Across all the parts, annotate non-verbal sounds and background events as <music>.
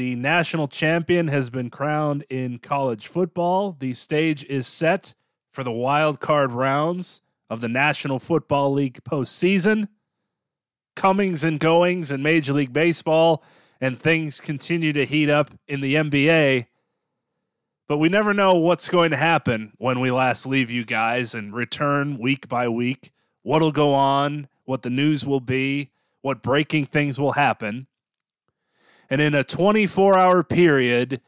The national champion has been crowned in college football. The stage is set for the wild card rounds of the National Football League postseason. Comings and goings in Major League Baseball, and things continue to heat up in the NBA. But we never know what's going to happen when we last leave you guys and return week by week. What'll go on, what the news will be, what breaking things will happen. And in a 24 hour period,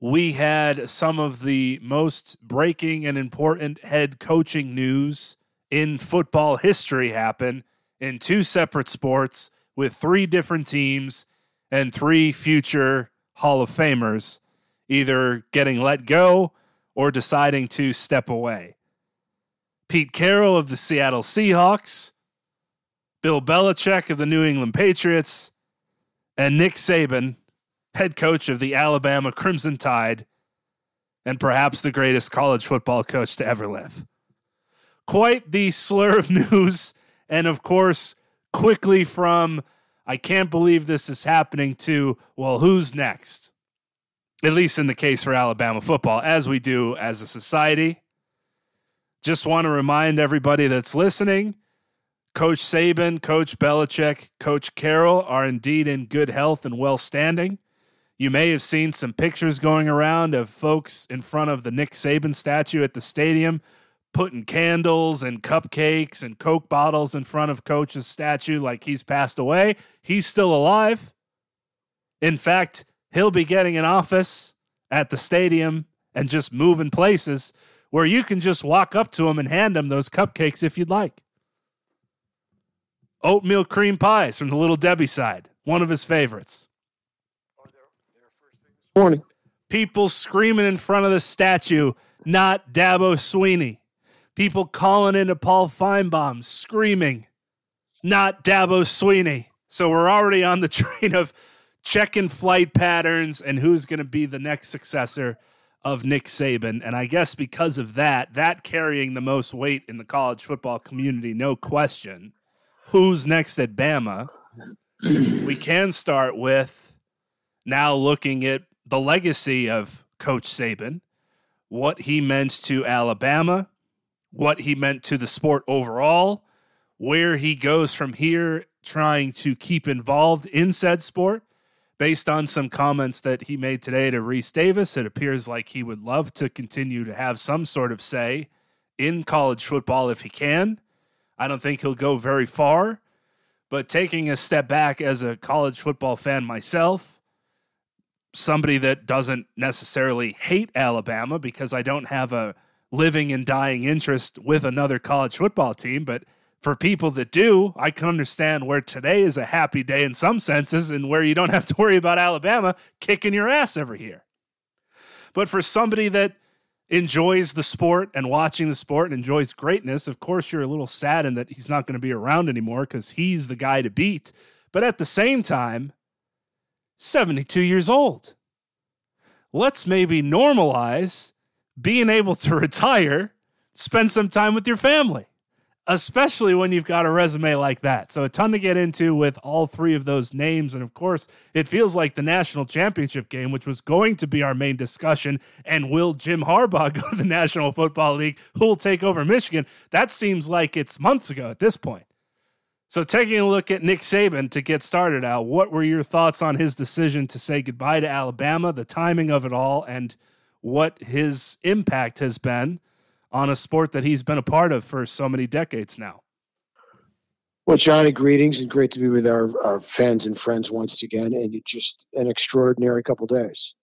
we had some of the most breaking and important head coaching news in football history happen in two separate sports with three different teams and three future Hall of Famers either getting let go or deciding to step away. Pete Carroll of the Seattle Seahawks, Bill Belichick of the New England Patriots, and Nick Saban, head coach of the Alabama Crimson Tide, and perhaps the greatest college football coach to ever live. Quite the slur of <laughs> news, and of course, quickly from I can't believe this is happening to, well, who's next? At least in the case for Alabama football, as we do as a society. Just want to remind everybody that's listening Coach Saban, Coach Belichick, Coach Carroll are indeed in good health and well standing. You may have seen some pictures going around of folks in front of the Nick Saban statue at the stadium putting candles and cupcakes and Coke bottles in front of Coach's statue like he's passed away. He's still alive. In fact, he'll be getting an office at the stadium and just moving places where you can just walk up to him and hand him those cupcakes if you'd like oatmeal cream pies from the Little Debbie side, one of his favorites. Morning. People screaming in front of the statue, not Dabo Swinney. People calling into Paul Finebaum, screaming, not Dabo Swinney. So we're already on the <laughs> train of checking flight patterns and who's going to be the next successor of Nick Saban. And I guess because of that, that carrying the most weight in the college football community, no question who's next at Bama, we can start with now looking at the legacy of Coach Saban, what he meant to Alabama, what he meant to the sport overall, where he goes from here trying to keep involved in said sport. Based on some comments that he made today to Rece Davis, it appears like he would love to continue to have some sort of say in college football if he can. I don't think he'll go very far. But taking a step back as a college football fan myself, somebody that doesn't necessarily hate Alabama because I don't have a living and dying interest with another college football team, but for people that do, I can understand where today is a happy day in some senses and where you don't have to worry about Alabama kicking your ass every year. But for somebody that enjoys the sport and watching the sport and enjoys greatness, of course, you're a little saddened that he's not going to be around anymore because he's the guy to beat. But at the same time, 72 years old. Let's maybe normalize being able to <laughs> retire, spend some time with your family especially when you've got a resume like that. So, a ton to get into with all three of those names. And of course, it feels like the national championship game, which was going to be our main discussion. And will Jim Harbaugh <laughs> go to the National Football League? Who will take over Michigan? That seems like it's months ago at this point. So, taking a look at Nick Saban to get started out, what were your thoughts on his decision to say goodbye to Alabama, the timing of it all, and what his impact has been on a sport that he's been a part of for so many decades now. Well, Johnny, greetings and great to be with our, our fans and friends once again. And just an extraordinary couple days.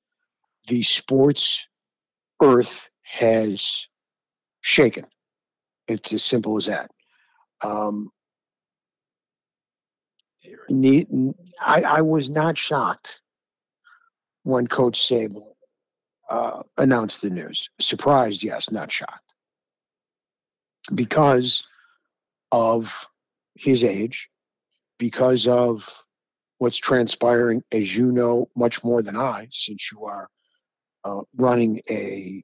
The sports earth has shaken. It's as simple as that. Um, I, I was not shocked when Coach Saban uh, announced the news. Surprised, yes, not shocked. Because of his age, because of what's transpiring, as you know much more than I, since you are uh, running a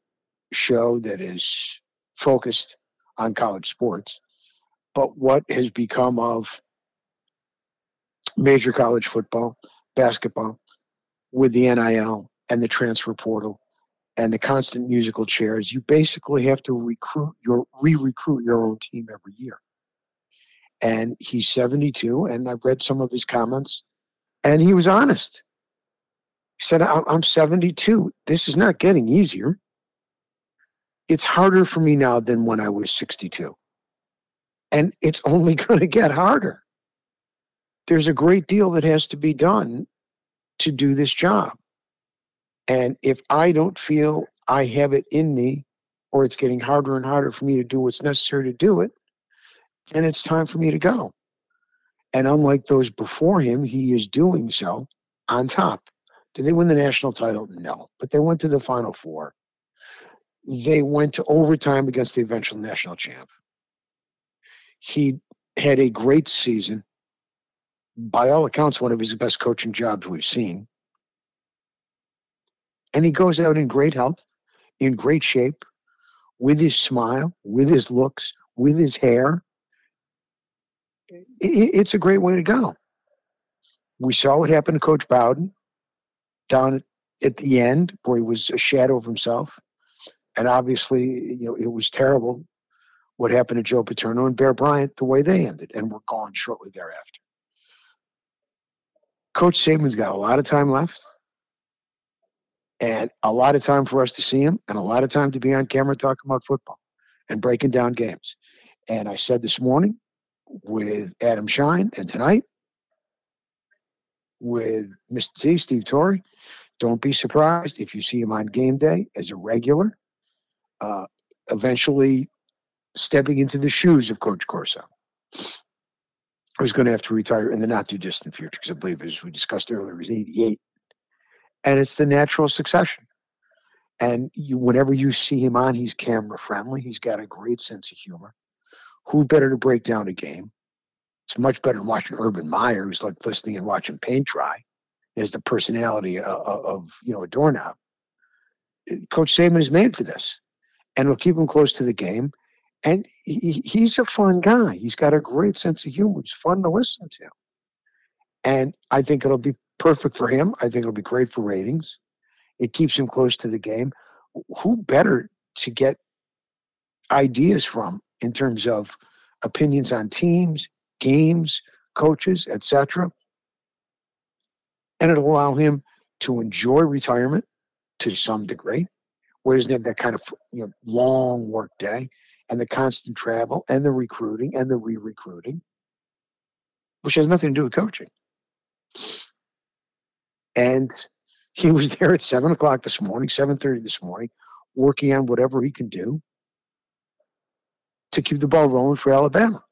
show that is focused on college sports. But what has become of major college football, basketball, with the NIL and the transfer portal and the constant musical chairs, you basically have to recruit your re-recruit your own team every year. And he's 72, and I've read some of his comments, and he was honest. He said, I'm 72. This is not getting easier. It's harder for me now than when I was 62. And it's only <laughs> going to get harder. There's a great deal that has to be done to do this job. And if I don't feel I have it in me, or it's getting harder and harder for me to do what's necessary to do it, then it's time for me to go. And unlike those before him, he is doing so on top. Did they win the national title? No. But they went to the Final Four. They went to overtime against the eventual national champ. He had a great season. By all accounts, one of his best coaching jobs we've seen. And he goes out in great health, in great shape, with his smile, with his looks, with his hair. It's a great way to go. We saw what happened to Coach Bowden down at the end, where he was a shadow of himself. And obviously, you know, it was terrible what happened to Joe Paterno and Bear Bryant, the way they ended, and were gone shortly thereafter. Coach Saban's got a lot of time left and a lot of time for us to see him and a lot of time to be on camera talking about football and breaking down games. And I said this morning with Adam Schein and tonight with Mr. T, Steve Torre, don't be surprised if you see him on game day as a regular, uh, eventually stepping into the shoes of Coach Corso. Who's going to have to retire in the not too distant future because I believe, as we discussed earlier, he's 88 and it's the natural succession. And you, whenever you see him on, he's camera friendly. He's got a great sense of humor. Who better to break down a game? It's much better than watching Urban Meyer, who's like listening and watching paint dry. Has the personality of, of you know a doorknob. Coach Saban is made for this, and it'll keep him close to the game. And he, he's a fun guy. He's got a great sense of humor. He's fun to listen to. And I think it'll be perfect for him. I think it'll be great for ratings. It keeps him close to the game. Who better to get ideas from in terms of opinions on teams, games, coaches, etc. And it'll allow him to enjoy retirement to some degree, where he doesn't have that kind of you know, long work day and the constant travel and the recruiting and the re-recruiting, which has nothing to do with coaching. And he was there at seven o'clock this morning, seven thirty this morning, working on whatever he can do to keep the ball rolling for Alabama.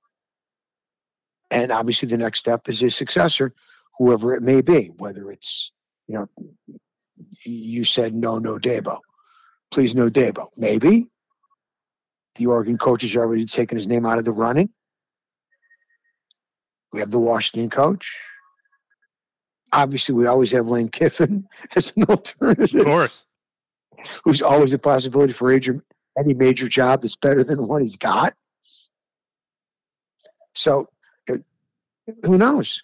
And obviously, the next step is his successor, whoever it may be, whether it's you know, you said no, no Dabo, please no Dabo. Maybe the Oregon coach has already taken his name out of the running. We have the Washington coach obviously we always have Lane Kiffin <laughs> as an alternative. Of course. Who's always a possibility for any major job that's better than what he's got. So who knows?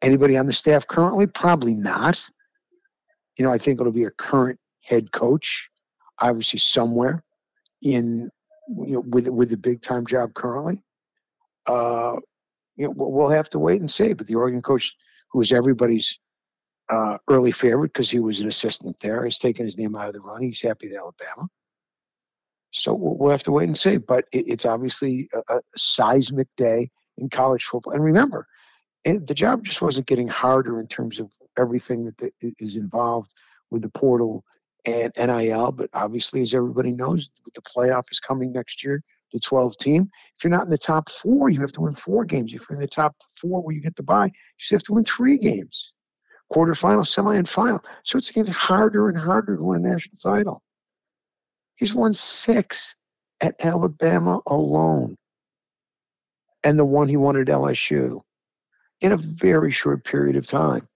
Anybody on the staff currently? Probably not. You know, I think it'll be a current head coach, obviously somewhere in you know with with a big time job currently. Uh, you know, we'll have to wait and see. But the Oregon coach who was everybody's uh, early favorite because he was an assistant there. He's taken his name out of the run. He's happy at Alabama. So we'll have to wait and see. But it's obviously a, seismic day in college football. And remember, it, the job just wasn't getting harder in terms of everything that is involved with the portal and NIL. But obviously, as everybody knows, the playoff is coming next year, the 12 team. If you're not in the top four, you have to win four games. If you're in the top four where you get the bye, you just have to win three games quarterfinal, semi, and final. So it's getting harder and harder to win a national title. He's won six at Alabama alone, and the one he won at LSU in a very short period of time.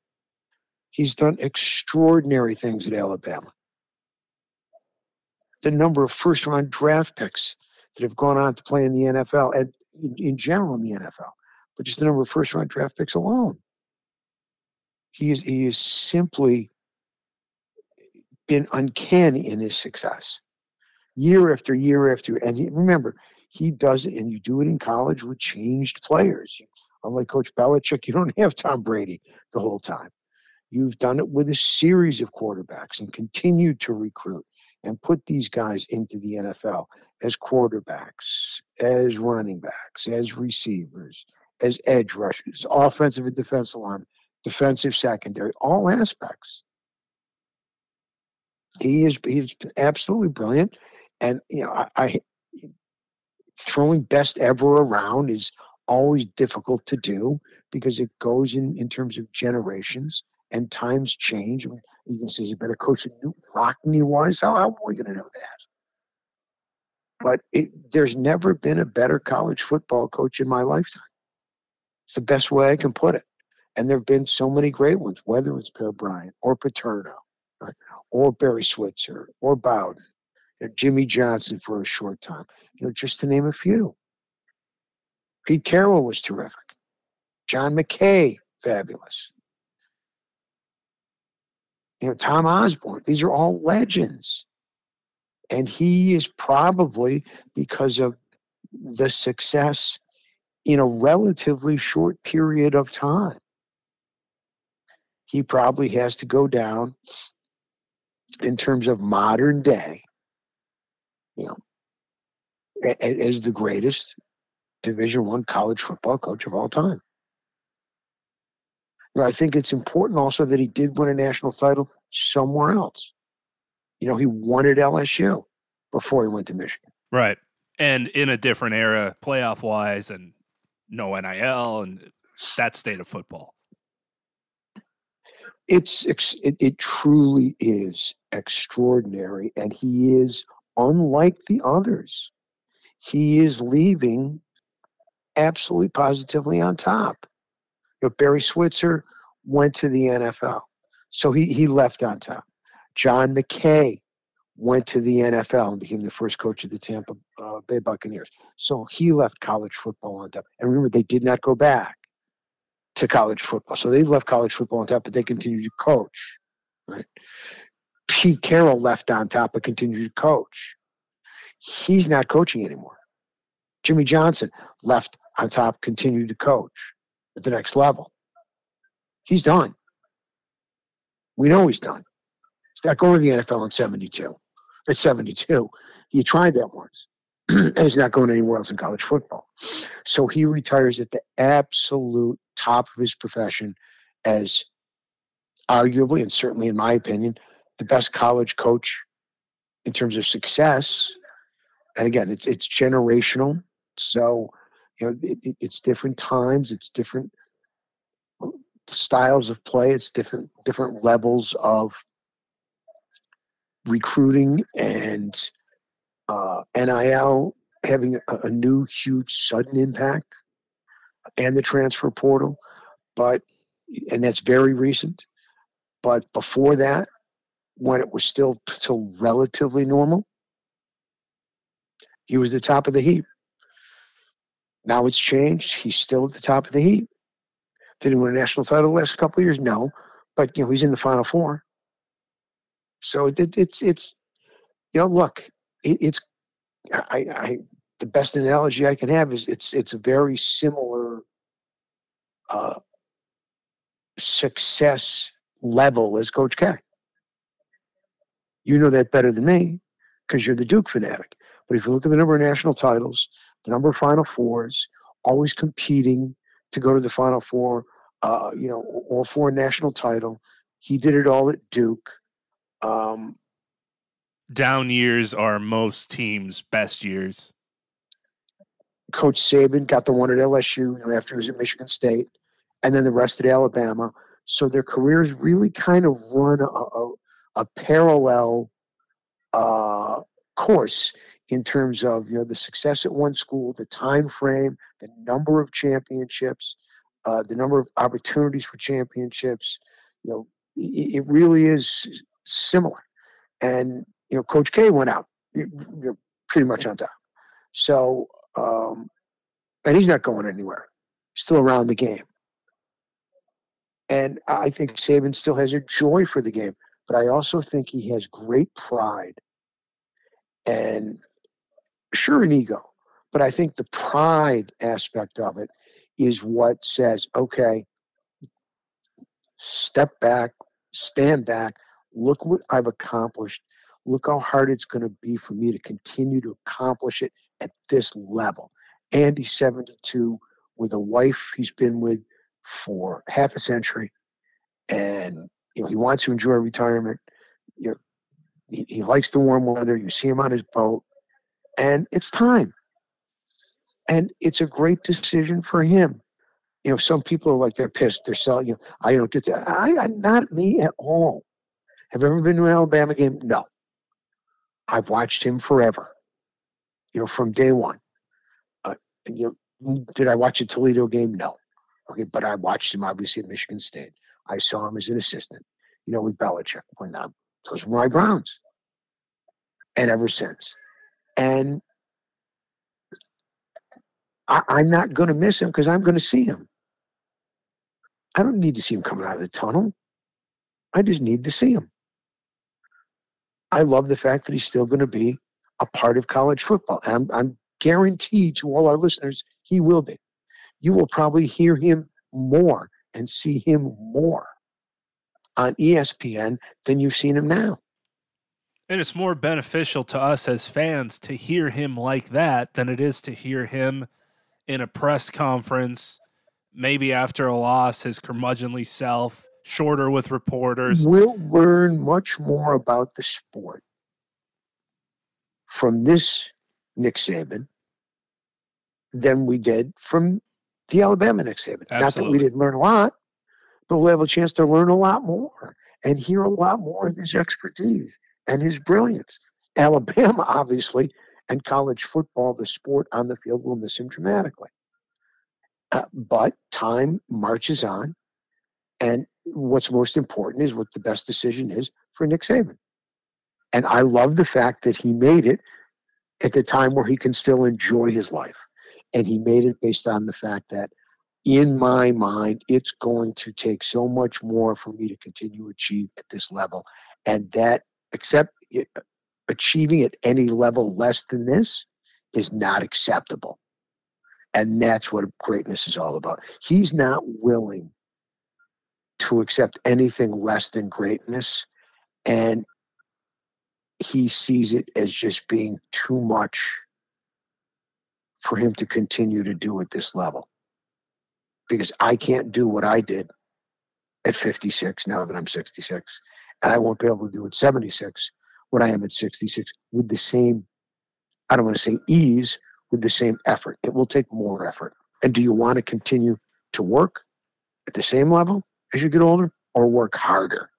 He's done extraordinary things at Alabama. The number of first round draft picks that have gone on to play in the NFL and in general in the NFL, but just the number of first round draft picks alone. He is he is simply been uncanny in his success, year after year after. And he, remember, he does it, and you do it in college with changed players. Unlike Coach Belichick, you don't <laughs> have Tom Brady the whole time. You've done it with a series of quarterbacks and continued to recruit and put these guys into the NFL as quarterbacks, as running backs, as receivers, as edge rushers, offensive and defensive line, defensive secondary, all aspects. He is he's absolutely brilliant, and you know I, I throwing best ever around is always difficult to do because it goes in in terms of generations and times change. I mean, you can say he's a better coach than Knute Rockne was. How, how are we going to know that? But it, there's never been a better college football coach in my lifetime. It's the best way I can put it. And there have been so many great ones, whether it's Bear Bryant or Paterno, right, or Barry Switzer or Bowden, know, Jimmy Johnson for a short time, you know, just to name a few. Pete Carroll was terrific. John McKay, fabulous. You know, Tom Osborne, these are all legends. And he is probably because of the success in a relatively short period of time he probably has to go down in terms of modern day, you know, as the greatest Division One college football coach of all time. You know, I think it's important also that he did win a national title somewhere else. You know, he wanted LSU before he went to Michigan. Right. And in a different era, playoff wise, and no NIL and that state of football it's it, it truly is extraordinary and he is unlike the others he is leaving absolutely positively on top you know, barry switzer went to the nfl so he, he left on top john mckay went to the nfl and became the first coach of the tampa uh, bay buccaneers so he left college football on top and remember they did not go back to college football. So they left college football on top, but they continued to coach. Right? Pete Carroll left on top, but continued to coach. He's not coaching anymore. Jimmy Johnson left on top, continued to coach at the next level. He's done. We know he's done. Not going to the NFL in 72. At 72. He tried that once. <clears throat> and he's not going anywhere else in college football. So he retires at the absolute top of his profession as arguably, and certainly in my opinion, the best college coach in terms of success. And again, it's it's generational. So, you know, it, it's different times, it's different uh, styles of play, it's different different levels of recruiting and uh, NIL having a, a new huge sudden impact and the transfer portal, but and that's very recent. But before that, when it was still still relatively normal, he was the top of the heap. Now it's changed. He's still at the top of the heap. Did he win a national title the last couple of years? No, but you know he's in the final four. So it, it's it's you know look, it, it's I, I the best analogy I can have is it's it's a very similar uh, success level as Coach K. You know that better than me because you're the Duke fanatic. But if you look at the number of national titles, the number of Final Fours, always competing to go to the Final Four, uh, you know, or for a national title, he did it all at Duke. Um, Down years are most teams' best years. Coach Saban got the one at LSU you know, after he was at Michigan State, and then the rest at Alabama. So their careers really kind of run a, a, a parallel uh, course in terms of you know the success at one school, the time frame, the number of championships, uh, the number of opportunities for championships. You know, it, it really is similar. And you know, Coach K went out. You're pretty much on top. So, um, and he's not going anywhere. Still around the game. And I think Saban still has a joy for the game, but I also think he has great pride and sure an ego, but I think the pride aspect of it is what says, okay, step back, stand back, look what I've accomplished. Look how hard it's going to be for me to continue to accomplish it at this level. Andy's 72 with a wife he's been with for half a century, and you know he wants to enjoy retirement. You know, he, he likes the warm weather. You see him on his boat, and it's time. And it's a great decision for him. You know, some people are like they're pissed. They're selling. You know, I don't get to. I, I not me at all. Have you ever been to an Alabama game? No. I've watched him forever. You know, from day one. Uh, you know, did I watch a Toledo game? No. Okay, but I watched him obviously at Michigan State. I saw him as an assistant, you know, with Belichick when I, those were my Browns. And ever since. And I, I'm not going to miss him because I'm going to see him. I don't need to see him coming out of the tunnel. I just need to see him. I love the fact that he's still going to be a part of college football. And I'm, I'm guaranteed to all our listeners, he will be. You will probably hear him more and see him more on ESPN than you've seen him now. And it's more beneficial to us as fans to hear him like that than it is to hear him in a press conference, maybe after a loss, his curmudgeonly self, shorter with reporters. We'll learn much more about the sport from this Nick Saban than we did from the Alabama Nick Saban. Absolutely. Not that we didn't learn a lot, but we'll have a chance to learn a lot more and hear a lot more of his expertise and his brilliance. <laughs> Alabama, obviously, and college football, the sport on the field, will miss him dramatically. Uh, but time marches on, and what's most important is what the best decision is for Nick Saban. And I love the fact that he made it at the time where he can still enjoy his life. And he made it based on the fact that, in my mind, it's going to take so much more for me to continue to achieve at this level. And that, except uh, achieving at any level less than this, is not acceptable. And that's what greatness is all about. He's not willing to accept anything less than greatness. And he sees it as just being too much for him to continue to do at this level. Because I can't do what I did at 56 now that I'm 66. And I won't be able to do at 76 what I am at 66 with the same, I don't want to say ease, with the same effort. It will take more effort. And do you want to continue to work at the same level as you get older or work harder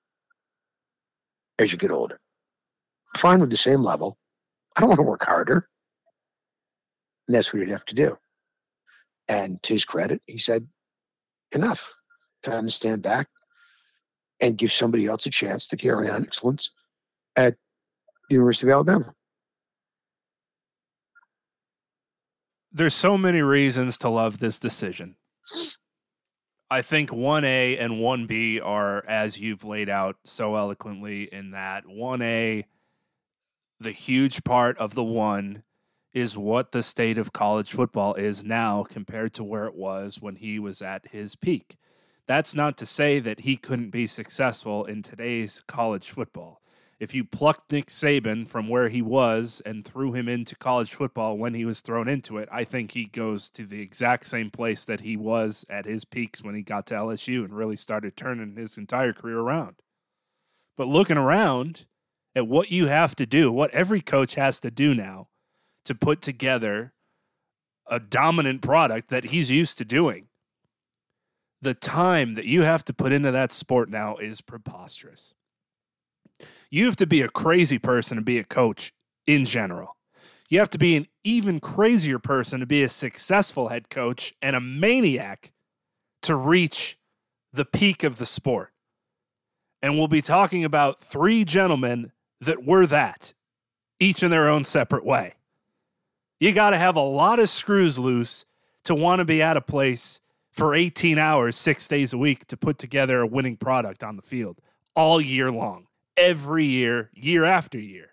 as you get older? I'm Fine with the same level. I don't want to work harder. And that's what he'd have to do. And to his credit, he said, enough. Time to stand back and give somebody else a chance to carry on excellence at the University of Alabama. There's so many reasons to love this decision. I think 1A and 1B are, as you've laid out so eloquently, in that 1A, the huge part of the one is what the state of college football is now compared to where it was when he was at his peak. That's not to say that he couldn't be successful in today's college football. If you plucked Nick Saban from where he was and threw him into college football when he was thrown into it, I think he goes to the exact same place that he was at his peaks when he got to LSU and really started turning his entire career around. But looking around at what you have to do, what every coach has to do now to put together a dominant product that he's used to doing. The time that you have to put into that sport now is preposterous. You have to be a crazy person to be a coach in general. You have to be an even crazier person to be a successful head coach and a maniac to reach the peak of the sport. And we'll be talking about three gentlemen that were that, each in their own separate way. You got to have a lot of screws loose to want to be at a place for 18 hours, six days a week to put together a winning product on the field all year long, every year, year after year.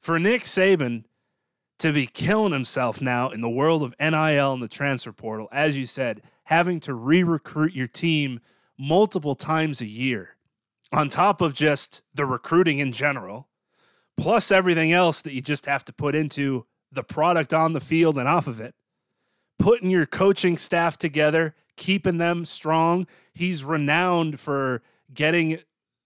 For Nick Saban to be killing himself now in the world of NIL and the transfer portal, as you said, having to re recruit your team multiple times a year, on top of just the recruiting in general, plus everything else that you just have to put into the product on the field and off of it. Putting your coaching staff together, keeping them strong. He's renowned for getting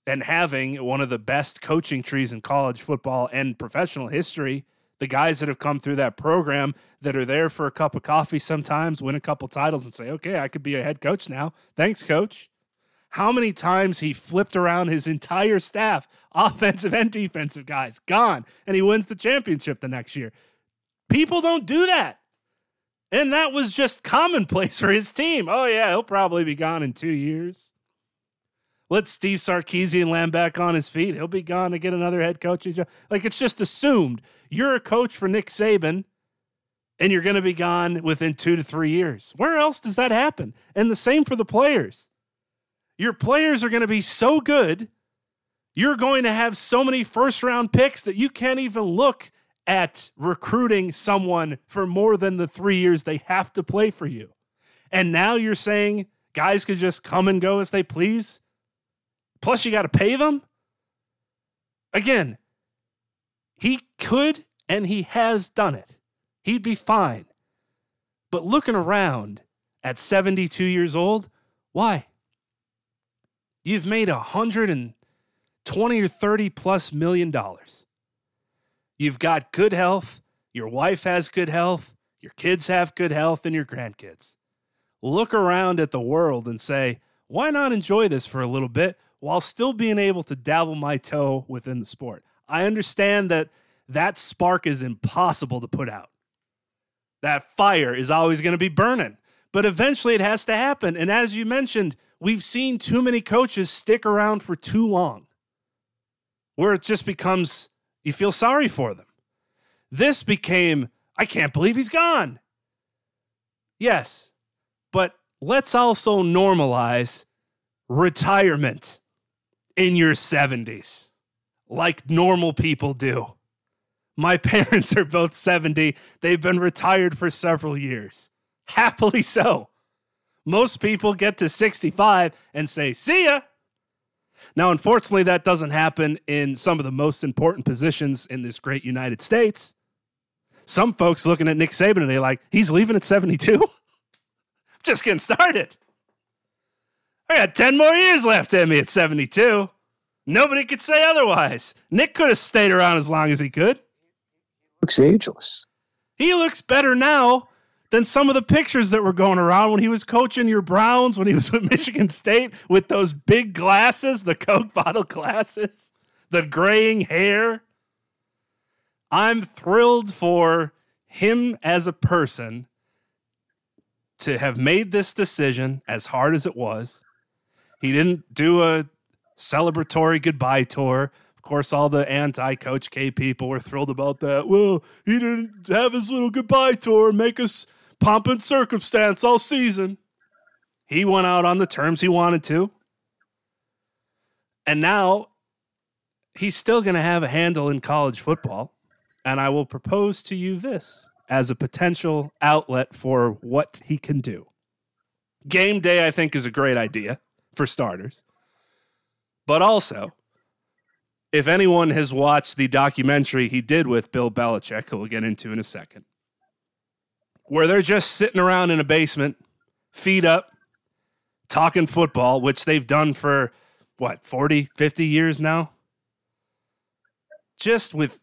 and having one of the best coaching trees in college football and professional history. The guys that have come through that program that are there for a cup of coffee sometimes, win a couple titles, and say, okay, I could be a head coach now. Thanks, coach how many times he flipped around his entire staff, offensive and defensive guys, gone, and he wins the championship the next year. People don't do that. And that was just commonplace <laughs> for his team. Oh, yeah, he'll probably be gone in two years. Let Steve Sarkisian land back on his feet. He'll be gone to get another head coaching job. Like it's just assumed you're a coach for Nick Saban and you're going to be gone within two to three years. Where else does that happen? And the same for the players. Your players are going to be so good. You're going to have so many first round picks that you can't even look at recruiting someone for more than the three years they have to play for you. And now you're saying guys could just come and go as they please? Plus, you got to pay them? Again, he could and he has done it. He'd be fine. But looking around at 72 years old, why? You've made a hundred and twenty or thirty plus million dollars. You've got good health. Your wife has good health. Your kids have good health, and your grandkids. Look around at the world and say, why not enjoy this for a little bit while still being able to dabble my toe within the sport? I understand that that spark is impossible to put out. That fire is always going to be burning, but eventually it has to happen. And as you mentioned, we've seen too many coaches stick around for too long where it just becomes you feel sorry for them. This became, I can't believe he's gone. Yes, but let's also normalize retirement in your 70s like normal people do. My <laughs> parents are both 70. They've been retired for several years. Happily so. Most people get to 65 and say, see ya. Now, unfortunately, that doesn't happen in some of the most important positions in this great United States. Some folks looking at Nick Saban and they're like, he's leaving at 72? <laughs> Just getting started. I got 10 more years left in me at 72. Nobody could say otherwise. Nick could have stayed around as long as he could. Looks ageless. He looks better now than some of the pictures that were going around when he was coaching your Browns, when he was <laughs> with Michigan State with those big glasses, the Coke bottle glasses, the graying hair. I'm thrilled for him as a person to have made this decision as hard as it was. He didn't do a celebratory goodbye tour. Of course, all the anti Coach K people were thrilled about that. Well, he didn't have his little goodbye tour make us pomp and circumstance all season. He went out on the terms he wanted to. And now he's still going to have a handle in college football. And I will propose to you this as a potential outlet for what he can do. Game day, I think, is a great idea for starters. But also, if anyone has watched the documentary he did with Bill Belichick, who we'll get into in a second, where they're just sitting around in a basement, feet up, talking football, which they've done for what, 40, 50 years now? Just with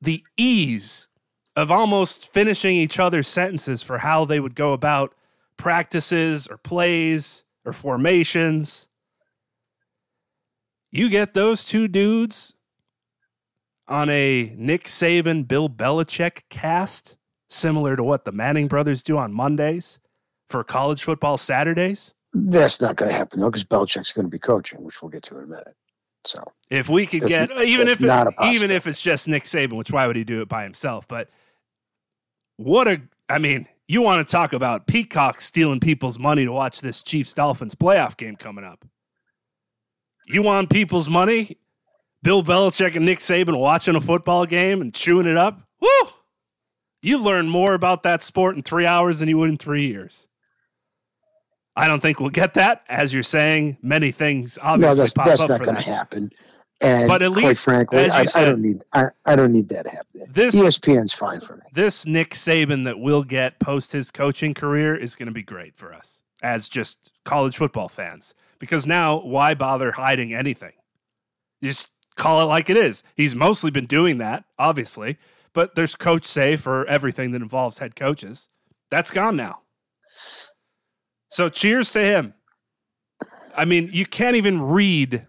the ease of almost finishing each other's sentences for how they would go about practices or plays or formations. You get those two dudes on a Nick Saban, Bill Belichick cast, similar to what the Manning brothers do on Mondays for college football Saturdays. That's not going to happen though, because Belichick's going to be coaching, which we'll get to in a minute. So if we could get even if it, even if it's just Nick Saban, which why would he do it by himself? But what a I mean, you want to talk about Peacock stealing people's money to watch this Chiefs Dolphins playoff game coming up. You want people's money? Bill Belichick and Nick Saban watching a football game and chewing it up? Woo! You learn more about that sport in three hours than you would in three years. I don't think we'll get that. As you're saying, many things no, obviously that's pop that's up not going to happen. And But at quite least, frankly, as you I, I don't need I, I don't need that happening. This ESPN's fine for me. this Nick Saban that we'll get post his coaching career is going to be great for us as just college football fans. Because now, why bother hiding anything? You just call it like it is. He's mostly been doing that, obviously, but there's coach say for everything that involves head coaches. That's gone now. So cheers to him. I mean, you can't even read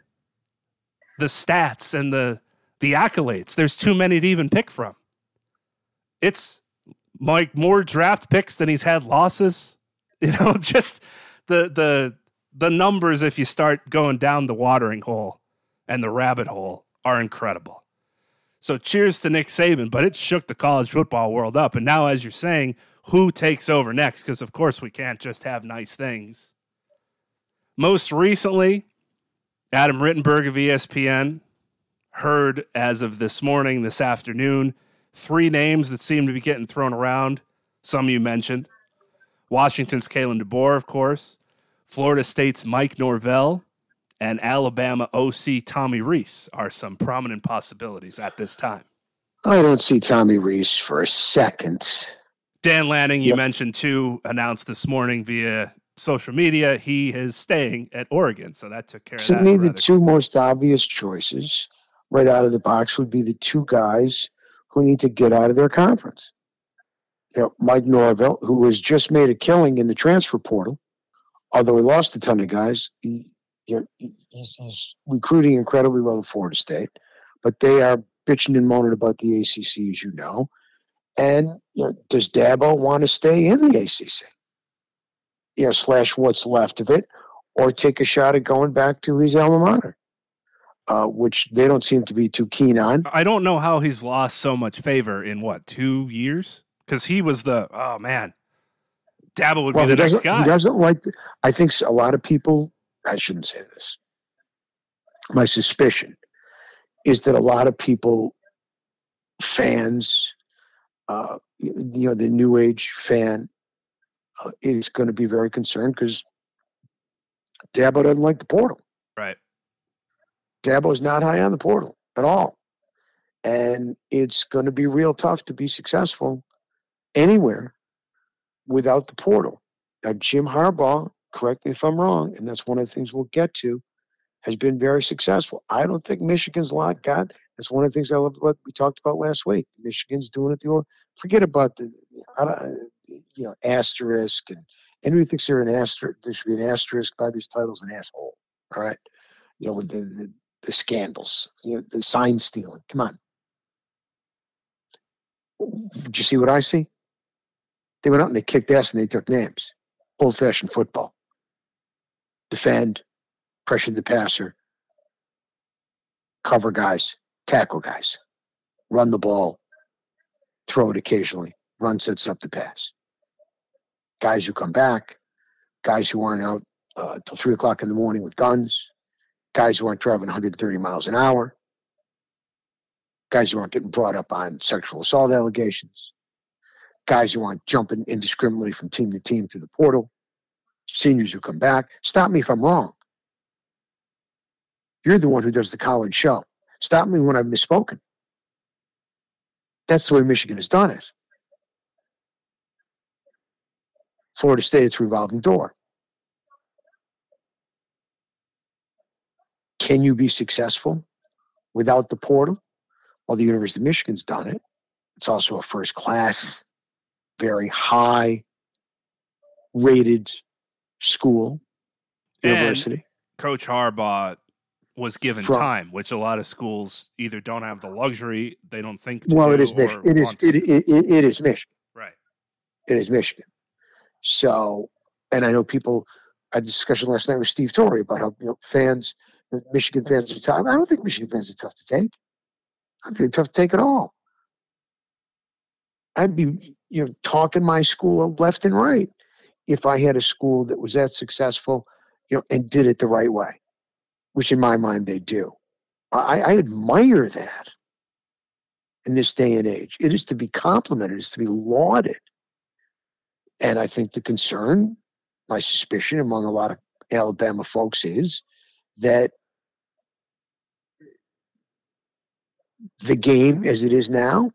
the stats and the the accolades. There's too many to even pick from. It's like more draft picks than he's had losses. <laughs> You know, just the the the numbers if you start going down the watering hole and the rabbit hole are incredible. So cheers to Nick Saban, but it shook the college football world up. And now, as you're saying, who takes over next? Because of course we can't just have nice things. Most recently, Adam Rittenberg of ESPN heard as of this morning, this afternoon, three names that seem to be getting thrown around. Some you mentioned. Washington's Kalen DeBoer, of course. Florida State's Mike Norvell and Alabama OC Tommy Rees are some prominent possibilities at this time. I don't see Tommy Rees for a second. Dan Lanning, you Yep. mentioned too, announced this morning via social media he is staying at Oregon. So that took care of To that. me, the two most obvious choices right out of the box would be the two guys who need to get out of their conference. You know, Mike Norvell, who has just made a killing in the transfer portal, although he lost a ton of guys, he, you know, he's, he's recruiting incredibly well at Florida State, but they are bitching and moaning about the ACC, as you know. And you know, does Dabo want to stay in the ACC? You know, slash what's left of it, or take a shot at going back to his alma mater, uh, which they don't seem to be too keen on. I don't know how he's lost so much favor in what, two years? Because he was the, oh man, Dabo would Well, be the next guy. he doesn't like. The, I think a lot of people. I shouldn't say this. My suspicion is that a lot of people, fans, uh, you know, the new age fan, Uh, is going to be very concerned because Dabo doesn't like the portal. Right. Dabo is not high on the portal at all. And it's going to be real tough to be successful anywhere without the portal. Now, Jim Harbaugh, correct me if I'm wrong, and that's one of the things we'll get to, has been very successful. I don't think Michigan's lot got. That's one of the things I love about we talked about last week. Michigan's doing it the old. Forget about the, I don't, you know, asterisk and anybody thinks they're an asterisk. There should be an asterisk by these titles. An asshole. All right, you know, with the the, the scandals, you know, the sign stealing. Come on. Did you see what I see? They went out and they kicked ass and they took names. Old fashioned football. Defend, pressure the passer, cover guys, tackle guys, run the ball, throw it occasionally, run sets up the pass. Guys who come back, guys who aren't out uh, till three o'clock in the morning with guns, guys who aren't driving 130 miles an hour, guys who aren't getting brought up on sexual assault allegations, guys who aren't jumping indiscriminately from team to team through the portal, seniors who come back. Stop me if I'm wrong. You're the one who does the college show. Stop me when I've misspoken. That's the way Michigan has done it. Florida State, it's revolving door. Can you be successful without the portal? Well, the University of Michigan's done it. It's also a first class, very high rated school, And university. Coach Harbaugh was given From- time, which a lot of schools either don't have the luxury, they don't think. Well, it do, is Michigan. It is it, it, it, it is Michigan. right. It is Michigan. So, and I know people. I had a discussion last night with Steve Torre about how you know fans, Michigan fans are tough. I don't think Michigan fans are tough to take. I think they're tough to take at all. I'd be you know talking my school left and right if I had a school that was that successful, you know, and did it the right way, which in my mind they do. I, I admire that in this day and age. It is to be complimented, it's to be lauded. And I think the concern, my suspicion among a lot of Alabama folks is that the game as it is now,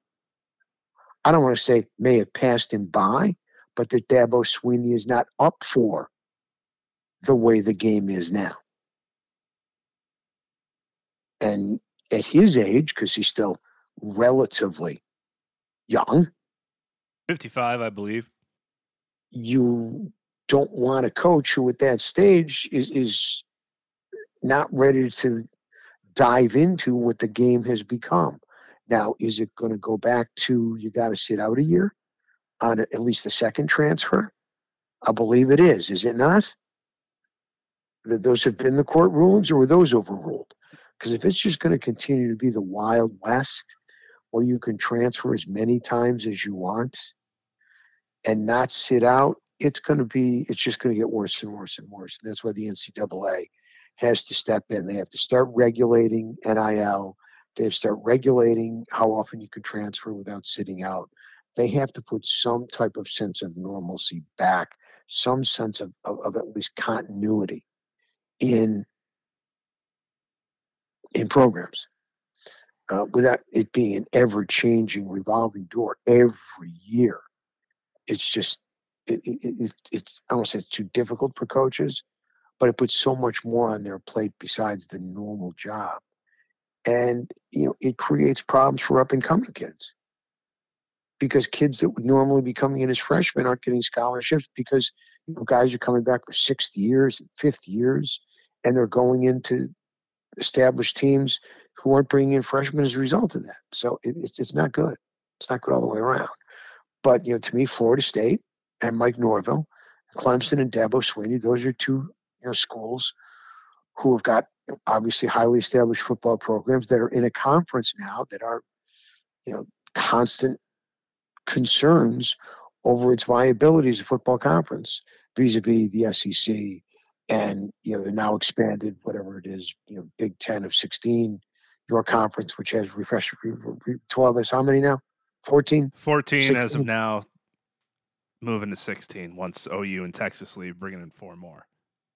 I don't want to say may have passed him by, but that Dabo Swinney is not up for the way the game is now. And at his age, because he's still relatively young, 55, I believe. You don't want a coach who at that stage is, is not ready to dive into what the game has become. Now, is it going to go back to you got to sit out a year on at least the second transfer? I believe it is. Is it not? That those have been the court rulings, or were those overruled? Because if it's just going to continue to be the Wild West, where you can transfer as many times as you want, and not sit out, it's going to be, it's just going to get worse and worse and worse. And that's why the NCAA has to step in. They have to start regulating NIL. They have to start regulating how often you can transfer without sitting out. They have to put some type of sense of normalcy back, some sense of, of, of at least continuity in in programs. Uh, without it being an ever-changing revolving door every year it's just it, it, it, it's I don't say it's too difficult for coaches, but it puts so much more on their plate besides the normal job, and you know it creates problems for up and coming kids because kids that would normally be coming in as freshmen aren't getting scholarships because you know, guys are coming back for sixth years fifth years, and they're going into established teams who aren't bringing in freshmen as a result of that. So it, it's it's not good. It's not good all the way around. But you know, to me, Florida State and Mike Norvell, Clemson and Dabo Swinney, those are two you know schools who have got obviously highly established football programs that are in a conference now that are you know constant concerns over its viability as a football conference vis-a-vis the SEC and you know the now expanded whatever it is you know Big Ten of sixteen, your conference which has refreshed twelve is how many now? Fourteen. 14 as of now, moving to 16 once OU and Texas leave, bringing in four more.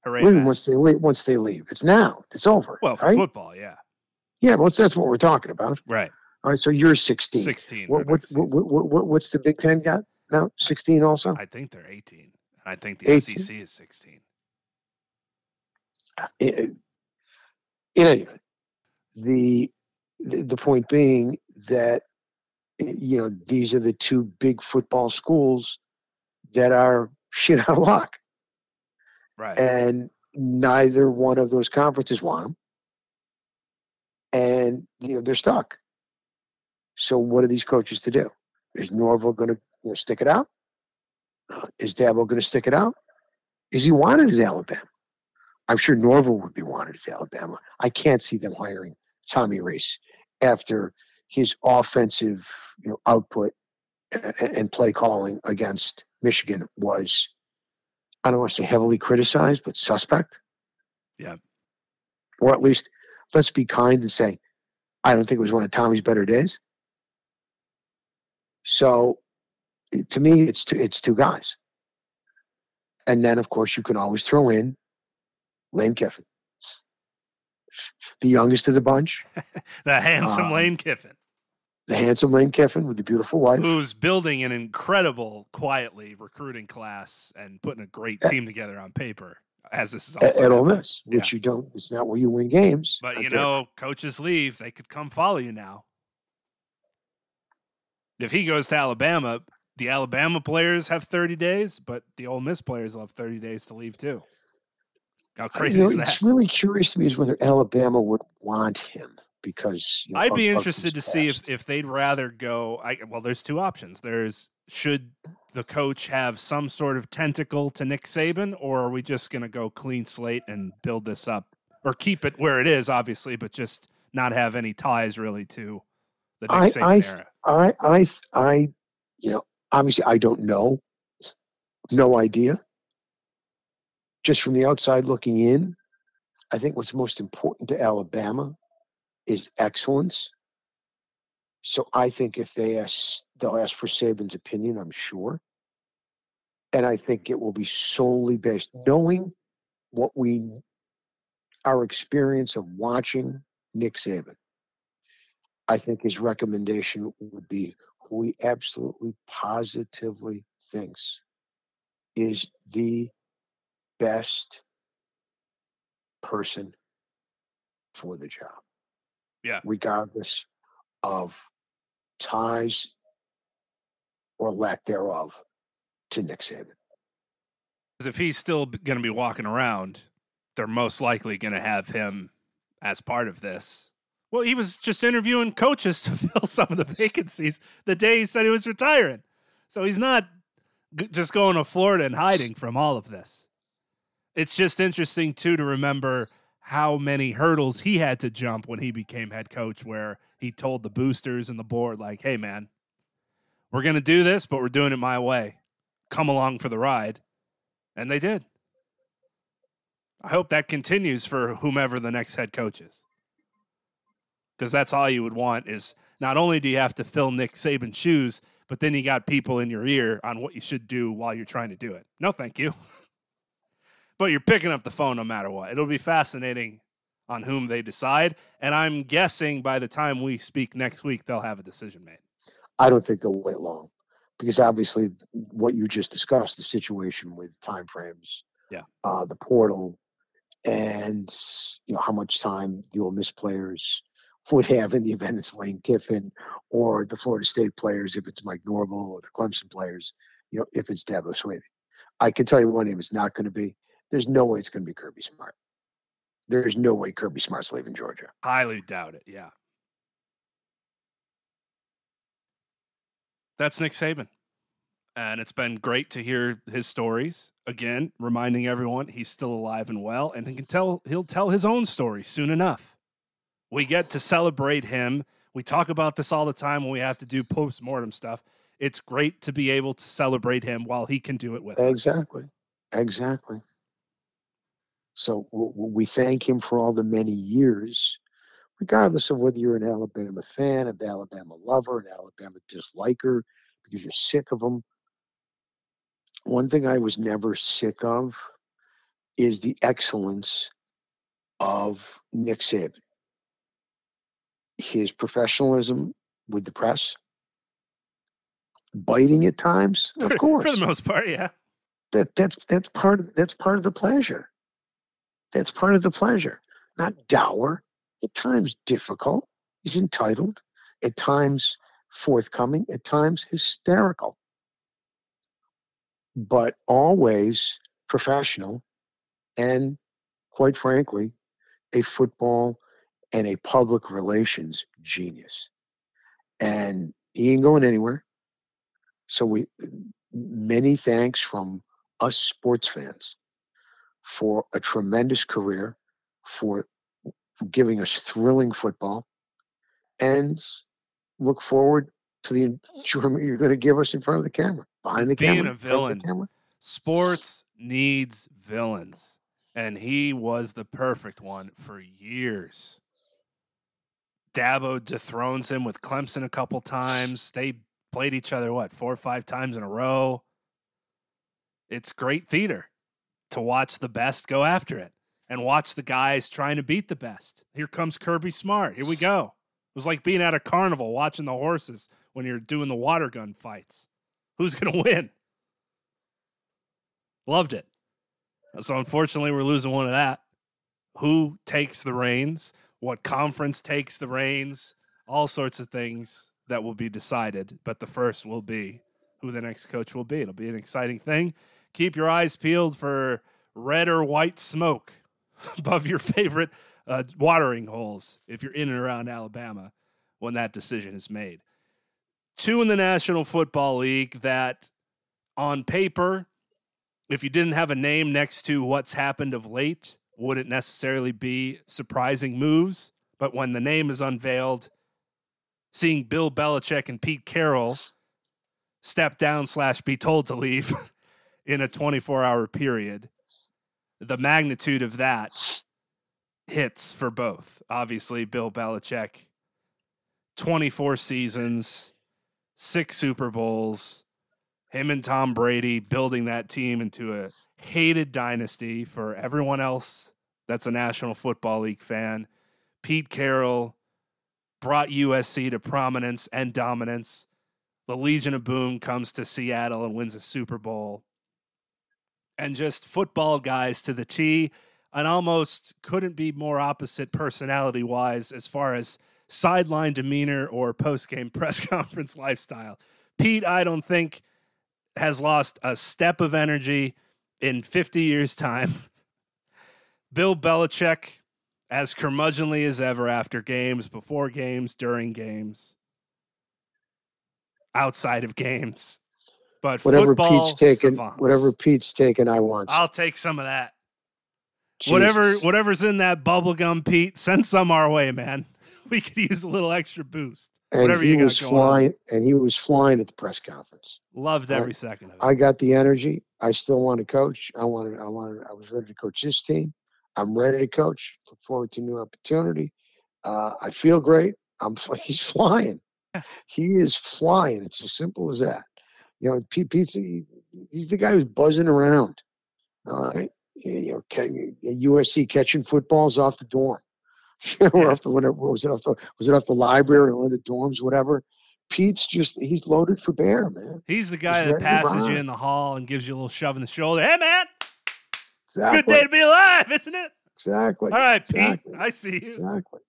Hooray. Once they leave, once they leave, it's now. It's over. Well, for right? football, yeah. Yeah, well, that's what we're talking about. Right. All right, so you're 16. 16. What, what, what, what, what, what's the Big Ten got now? 16 also? I think they're 18. And I think the 18? SEC is 16. Uh, in in any event, the the point being that you know these are the two big football schools that are <laughs> shit out of luck, Right. and neither one of those conferences want them, and you know they're stuck. So what are these coaches to do? Is Norvell going to you know, stick it out? Is Dabo going to stick it out? Is he wanted at Alabama? I'm sure Norvell would be wanted at Alabama. I can't see them hiring Tommy Rees after his offensive you know, output and play calling against Michigan was, I don't want to say heavily criticized, but suspect. Yeah. Or at least, let's be kind and say, I don't think it was one of Tommy's better days. So, to me, it's two, it's two guys. And then, of course, you can always throw in Lane Kiffin. the youngest of the bunch, <laughs> the handsome Um, Lane Kiffin, the handsome Lane Kiffin with the beautiful wife. who's building an incredible, quietly recruiting class and putting a great team together on paper. As this is At, at and Ole. Miss, which you don't. It's not where you win games. But you there. know, coaches leave; they could come follow you now. If he goes to Alabama, the Alabama players have thirty days, but the Ole Miss players will have thirty days to leave too. How crazy you know, is that? It's really curious to me is whether Alabama would want him because you know, I'd be interested to his see if, if they'd rather go. I, well, there's two options. There's should the coach have some sort of tentacle to Nick Saban, or are we just going to go clean slate and build this up, or keep it where it is, obviously, but just not have any ties really to the Nick I- Saban I- era. I, I, I, you know, obviously I don't know, no idea. Just from the outside looking in, I think what's most important to Alabama is excellence. So I think if they ask, they'll ask for Saban's opinion, I'm sure. And I think it will be solely based, knowing what we, our experience of watching Nick Saban. I think his recommendation would be who he absolutely positively thinks is the best person for the job. Yeah. Regardless of ties or lack thereof to Nick Saban. Because if he's still going to be walking around, they're most likely going to have him as part of this. Well, he was just interviewing coaches <laughs> to fill some of the vacancies the day he said he was retiring. So he's not g- just going to Florida and hiding from all of this. It's just interesting, too, to remember how many hurdles he had to jump when he became head coach, where he told the boosters and the board, like, hey, man, we're going to do this, but we're doing it my way. Come along for the ride. And they did. I hope that continues for whomever the next head coach is. Because that's all you would want is not only do you have to fill Nick Saban's shoes, but then you got people in your ear on what you should do while you're trying to do it. No, thank you. <laughs> but you're picking up the phone no matter what. It'll be fascinating on whom they decide. And I'm guessing by the time we speak next week, they'll have a decision made. I don't think they'll wait long because obviously what you just discussed, the situation with timeframes, Yeah. uh, the portal, and you know how much time the Ole Miss players would have in the event it's Lane Kiffin or the Florida State players if it's Mike Norvell or the Clemson players, you know, if it's Dabo Swinney. I can tell you one name is not going to be. There's no way it's going to be Kirby Smart. There's no way Kirby Smart's leaving Georgia. Highly doubt it. Yeah. That's Nick Saban. And it's been great to hear his stories. Again, reminding everyone he's still alive and well, and he can tell he'll tell his own story soon enough. We get to celebrate him. We talk about this all the time when we have to do post-mortem stuff. It's great to be able to celebrate him while he can do it with us. Exactly. Exactly. So we thank him for all the many years, regardless of whether you're an Alabama fan, an Alabama lover, an Alabama disliker, because you're sick of them. One thing I was never sick of is the excellence of Nick Saban. His professionalism with the press, biting at times, of course <laughs> For the most part, yeah. that that's that's part of that's part of the pleasure. That's part of the pleasure. Not dour. At times difficult. He's entitled. At times forthcoming. At times hysterical. But always professional and quite frankly, a football and a public relations genius. And he ain't going anywhere. So we many thanks from us sports fans for a tremendous career, for giving us thrilling football, and look forward to the enjoyment <laughs> you're going to give us in front of the camera, behind the Being camera, a of the villain. Sports needs villains. And he was the perfect one for years. Dabo dethrones him with Clemson a couple times. They played each other, what, four or five times in a row? It's great theater to watch the best go after it. and watch the guys trying to beat the best. Here comes Kirby Smart. Here we go. It was like being at a carnival watching the horses when you're doing the water gun fights. Who's going <laughs> to win? Loved it. So unfortunately, we're losing one of that. Who takes the reins? What conference takes the reins? All sorts of things that will be decided. But the first will be who the next coach will be. It'll be an exciting thing. Keep your eyes peeled for red or white smoke <laughs> above your favorite uh, watering holes if you're in and around Alabama when that decision is made. Two in the National Football League that, on paper, if you didn't have a name next to what's happened of late, wouldn't necessarily be surprising moves. But when the name is unveiled, seeing Bill Belichick and Pete Carroll step down slash be told to leave <laughs> in a 24 hour period, the magnitude of that hits for both. Obviously, Bill Belichick, 24 seasons, six Super Bowls, him and Tom Brady building that team into a hated dynasty for everyone else that's a National Football League fan. Pete Carroll brought USC to prominence and dominance. The Legion of Boom comes to Seattle and wins a Super Bowl. And just football guys to the T, and almost couldn't be more opposite personality wise as far as sideline demeanor or post game <laughs> press conference lifestyle. Pete, I don't think, has lost a step of energy in 50 years' time. <laughs> Bill Belichick, as curmudgeonly as ever after games, before games, during games, outside of games. But Whatever football Pete's taken, savants. whatever Pete's taken, I want. I'll take some of that. Whatever, whatever's in that bubblegum, Pete, send some our way, man. <laughs> We could use a little extra boost. And whatever he you got was going flying, and he was flying at the press conference. Loved every I- second of it. I got the energy. I still want to coach. I wanted. I wanted. I was ready to coach this team. I'm ready to coach. Look forward to new opportunity. Uh, I feel great. I'm. <laughs> He's flying. He is flying. It's as simple as that. You know, Pete, Pete's. he- He's the guy who's buzzing around. All right. You know, USC catching footballs off the dorm. <laughs> or Yeah. off the whatever was it off the was it off the library or one of the dorms, whatever. Pete's just he's loaded for bear, man. He's the guy He's that passes you in the hall and gives you a little shove in the shoulder. Hey, man, it's a good day to be alive, isn't it? Exactly. All right, exactly. Pete, I see you. Exactly.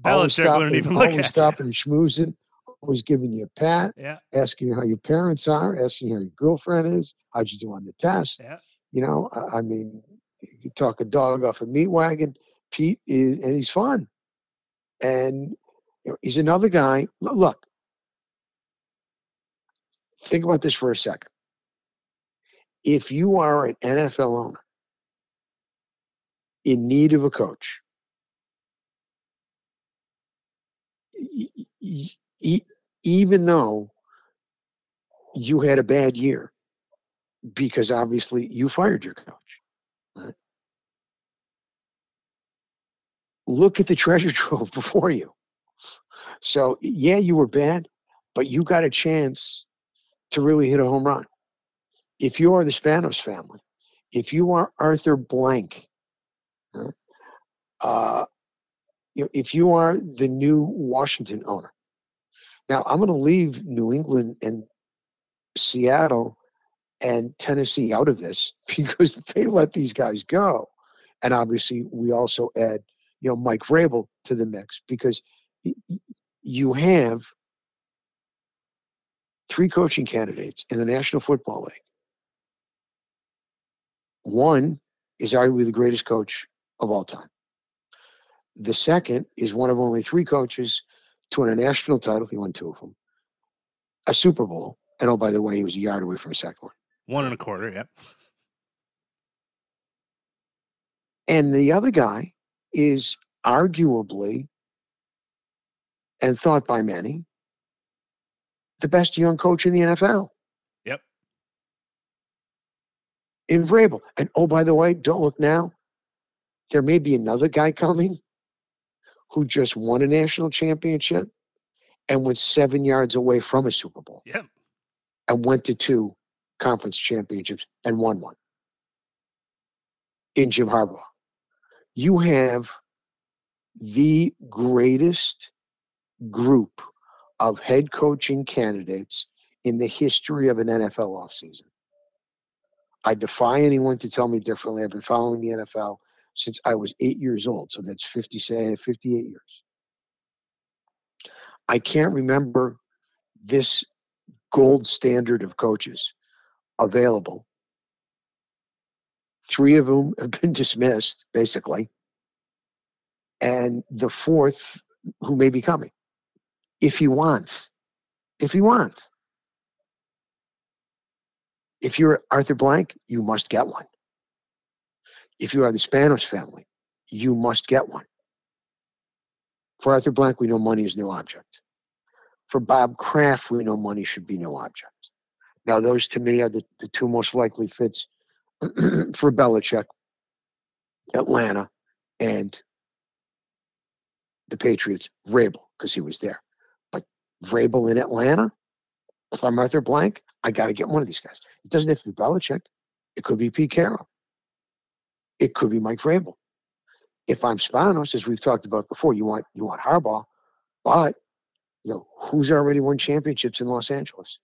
Belichick wouldn't even look at stopping and schmoozing, always giving you a pat. Yeah, asking how your parents are, asking how your girlfriend is, how'd you do on the test. yeah. You know, I, I mean, you talk a dog off a meat wagon. Pete is, and he's fun, and you know, he's another guy. lo- Look, think about this for a second. If you are an NFL owner in need of a coach, even though you had a bad year, because obviously you fired your coach. Look at the treasure <laughs> trove before you. So, yeah, you were bad, but you got a chance to really hit a home run. If you are the Spanos family, if you are Arthur Blank, uh, if you are the new Washington owner. Now, I'm going to leave New England and Seattle and Tennessee out of this <laughs> because they let these guys go. And obviously, we also add, you know, Mike Vrabel to the mix because you have three coaching candidates in the National Football League. One is arguably the greatest coach of all time. The second is one of only three coaches to win a national title. He won two of them, a Super Bowl, and oh, by the way, he was a yard away from a second one. One and a quarter. Yep. And the other guy is arguably, and thought by many, the best young coach in the NFL. Yep. In Vrabel. And oh, by the way, don't look now. There may be another guy coming who just won a national championship and went seven yards away from a Super Bowl Yep. and went to two conference championships and won one in Jim Harbaugh. you have the greatest group of head coaching candidates in the history of an NFL offseason. I defy anyone to tell me differently. I've been following the NFL since I was eight years old. So that's 50, say, 58 years. I can't remember this gold standard of coaches available. Three of them have been <laughs> dismissed, basically. And the fourth, who may be coming, if he wants. If he wants. If you're Arthur Blank, you must get one. If you are the Spanos family, you must get one. For Arthur Blank, we know money is no object. For Bob Kraft, we know money should be no object. Now, those to me are the, the two most likely fits <clears throat> for Belichick, Atlanta, and the Patriots, Vrabel, because he was there. But Vrabel in Atlanta, if I'm Arthur Blank, I got to get one of these guys. It doesn't have to be Belichick. It could be Pete Carroll. It could be Mike Vrabel. If I'm Spanos, as we've talked about before, you want you want Harbaugh, but you know who's already won championships in Los Angeles?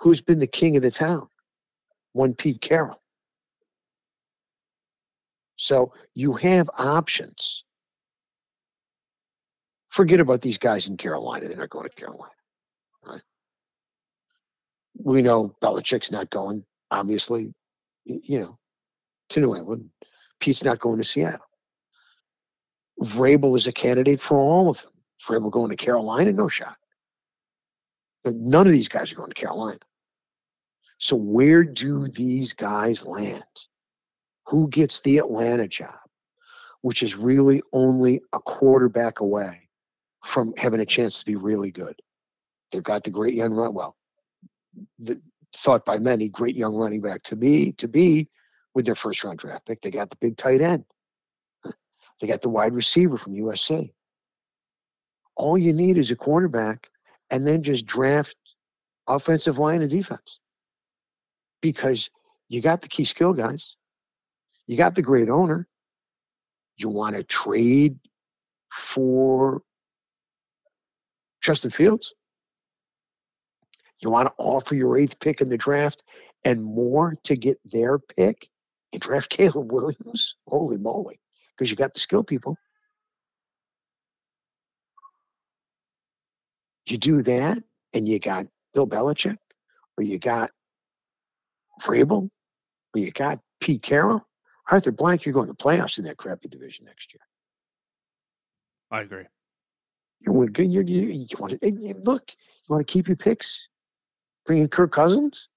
Who's been the king of the town? One Pete Carroll. So you have options. Forget about these guys in Carolina. They're not going to Carolina. Right? We know Belichick's not going, obviously, you know, to New England. Pete's not going to Seattle. Vrabel is a candidate for all of them. Vrabel going to Carolina? No shot. None of these guys are going to Carolina. So where do these guys land? Who gets the Atlanta job, which is really only a quarterback away from having a chance to be really good? They've got the great young run. Well, the, thought by many great young running back to be to be with their first round draft pick. They got the big tight end. They got the wide receiver from USC. All you need is a quarterback and then just draft offensive line and defense. Because you got the key skill guys. You got the great owner. You want to trade for Justin Fields? You want to offer your eighth pick in the draft and more to get their pick? You draft Caleb Williams? Holy moly. Because you got the skill people. You do that, and you got Bill Belichick, or you got Vrabel, or you got Pete Carroll. Arthur Blank, you're going to playoffs in that crappy division next year. I agree. You want to, you, you, you want to look. You want to keep your picks. Bring in Kirk Cousins.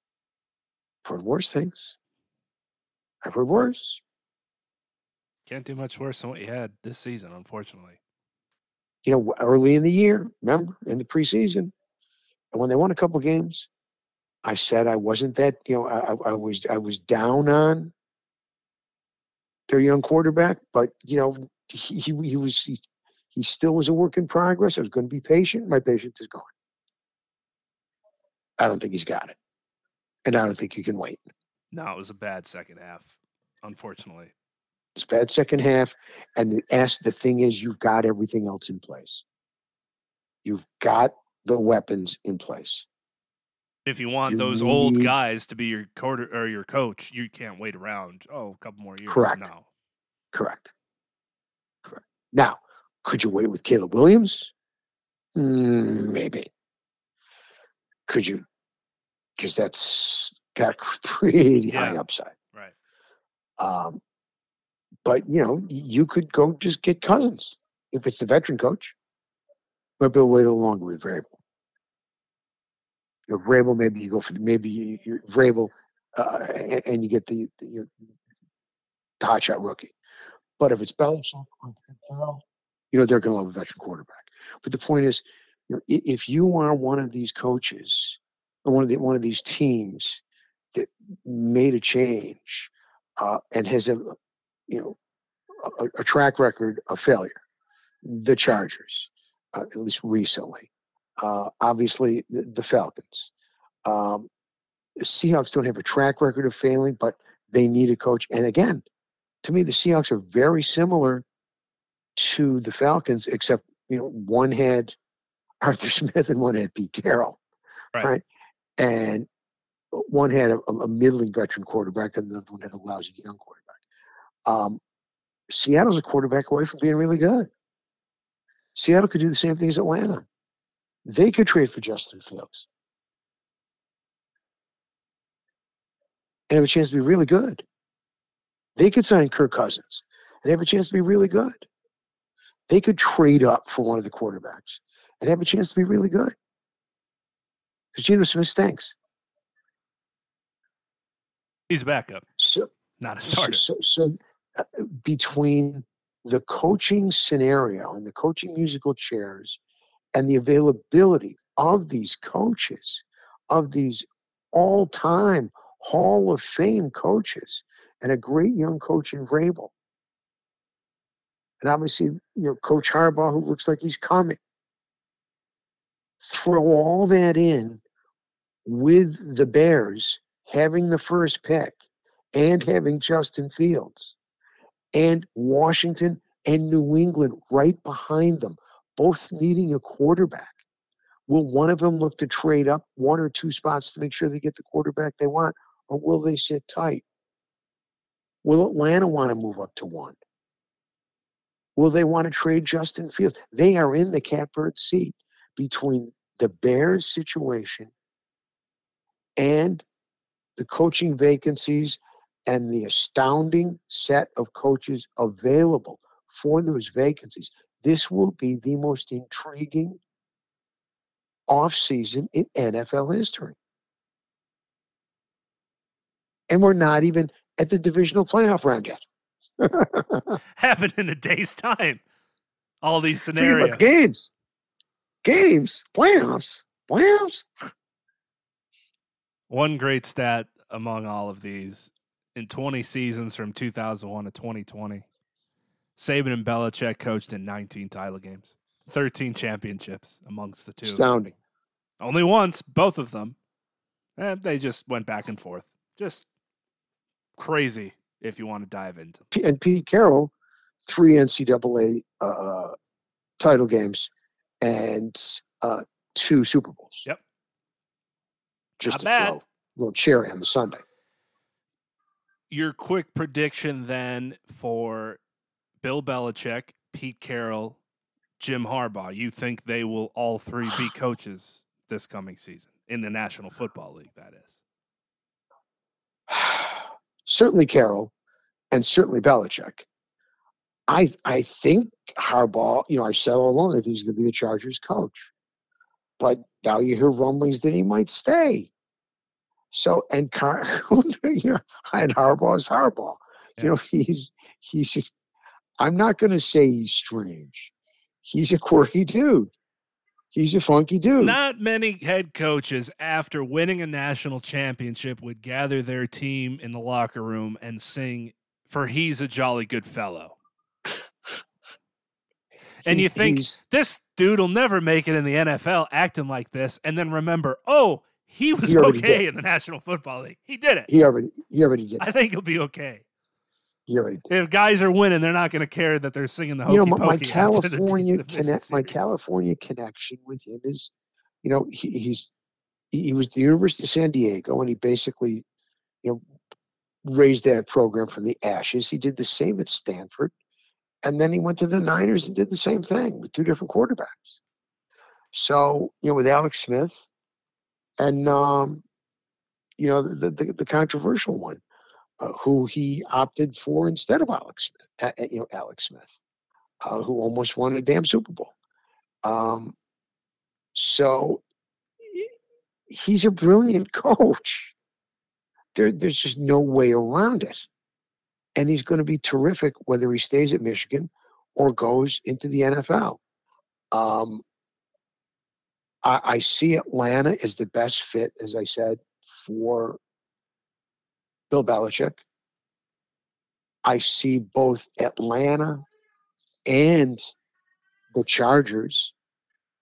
For worse things. I've heard worse. Can't do much worse than what you had this season, unfortunately. You know, early in the year, remember, in the preseason, and when they won a couple games, I said I wasn't that. You know, I, I was I was down on their young quarterback, but you know, he he, he was he, he still was a work in progress. I was going to be patient. My patience is gone. I don't think he's got it, and I don't think you can wait. No, it was a bad second half, unfortunately. It's bad second half, and the ask the thing is, you've got everything else in place. You've got the weapons in place. If you want You those old guys to be your quarter or your coach, you can't wait around. Oh, a couple more years. Correct. No. Correct. Correct. Now, could you wait with Caleb Williams? Mm, maybe. Could you? Because that's got <laughs> pretty high upside. Right. Um, but you know, you could go just get Cousins if it's the veteran coach. Might be able to wait a little longer with Vrabel. You know, Vrabel, maybe you go for the, maybe you, you Vrabel, uh, and, and you get the, the, the hot shot rookie. But if it's Belichick, you know they're going to love a veteran quarterback. But the point is, you know, if you are one of these coaches or one of the, one of these teams that made a change uh, and has a you know a, a track record of failure, the Chargers, uh, at least recently, uh, obviously the, the Falcons. Um, the Seahawks don't have a track record of failing, but they need a coach. And again, to me, the Seahawks are very similar to the Falcons, except you know one had Arthur <laughs> Smith and one had Pete Carroll, Right. right? And one had a, a middling veteran quarterback, and the other one had a lousy young quarterback. Um, Seattle's a quarterback away from being really good. Seattle could do the same thing as Atlanta. They could trade for Justin Fields and have a chance to be really good. They could sign Kirk Cousins and have a chance to be really good. They could trade up for one of the quarterbacks and have a chance to be really good. Because Geno Smith stinks. He's a backup, So, not a so, starter. so, so uh, between the coaching scenario and the coaching musical chairs and the availability of these coaches, of these all time Hall of Fame coaches, and a great young coach in Vrabel. And obviously, you know, Coach Harbaugh, who looks like he's coming. Throw all that in with the Bears having the first pick and having Justin Fields and Washington and New England right behind them, both needing a quarterback. Will one of them look to trade up one or two spots to make sure they get the quarterback they want, or will they sit tight? Will Atlanta want to move up to one? Will they want to trade Justin Fields? They are in the catbird seat between the Bears situation and the coaching vacancies and the astounding set of coaches available for those vacancies. This will be the most intriguing offseason in NFL history. And we're not even at the divisional playoff round yet. <laughs> Happen in a day's time. All these scenarios. games, games, playoffs, playoffs. One great stat among all of these in 20 seasons from 2001 to 2020, Saban and Belichick coached in 19 title games, 13 championships amongst the two. Astounding. Only once, both of them. Eh, they just went back and forth. Just crazy if you want to dive into. P- and Pete Carroll, three NCAA uh, title games and uh, two Super Bowls. Yep. Just to throw a little cherry on the sundae. Your quick prediction then for Bill Belichick, Pete Carroll, Jim Harbaugh. You think they will all three be <sighs> coaches this coming season in the National Football League? That is. <sighs> certainly Carroll and certainly Belichick. I I think Harbaugh, you know, I said all along that he's going to be the Chargers coach, but now you hear rumblings that he might stay. So and Car, <laughs> and Harbaugh is Harbaugh. Yeah. You know, he's he's. I'm not going to say he's strange. He's a quirky dude. He's a funky dude. Not many head coaches after winning a national championship would gather their team in the locker room and sing for he's a jolly good fellow. <laughs> And He- you think this dude will never make it in the NFL acting like this and then remember, "Oh, he was He okay in the National Football League. He did it. he already he already did. I think he'll be okay." He already did. If guys are winning, they're not going to care that they're singing the hokey you know, my, my the California connect, my. California connection with him is, you know, he, he's he, he was the University of San Diego, and he basically, you know, raised that program from the ashes. He did the same at Stanford, and then he went to the Niners and did the same thing with two different quarterbacks. So, you know, with Alex Smith, and um, you know, the the, the controversial one, uh, who he opted for instead of Alex Smith, uh, uh, you know, Alex Smith uh, who almost won a damn Super Bowl. Um, so he's a brilliant <laughs> coach. There, there's just no way around it. And he's going to be terrific whether he stays at Michigan or goes into the NFL. Um, I, I see Atlanta as the best fit, as I said, for Bill Belichick. I see both Atlanta and the Chargers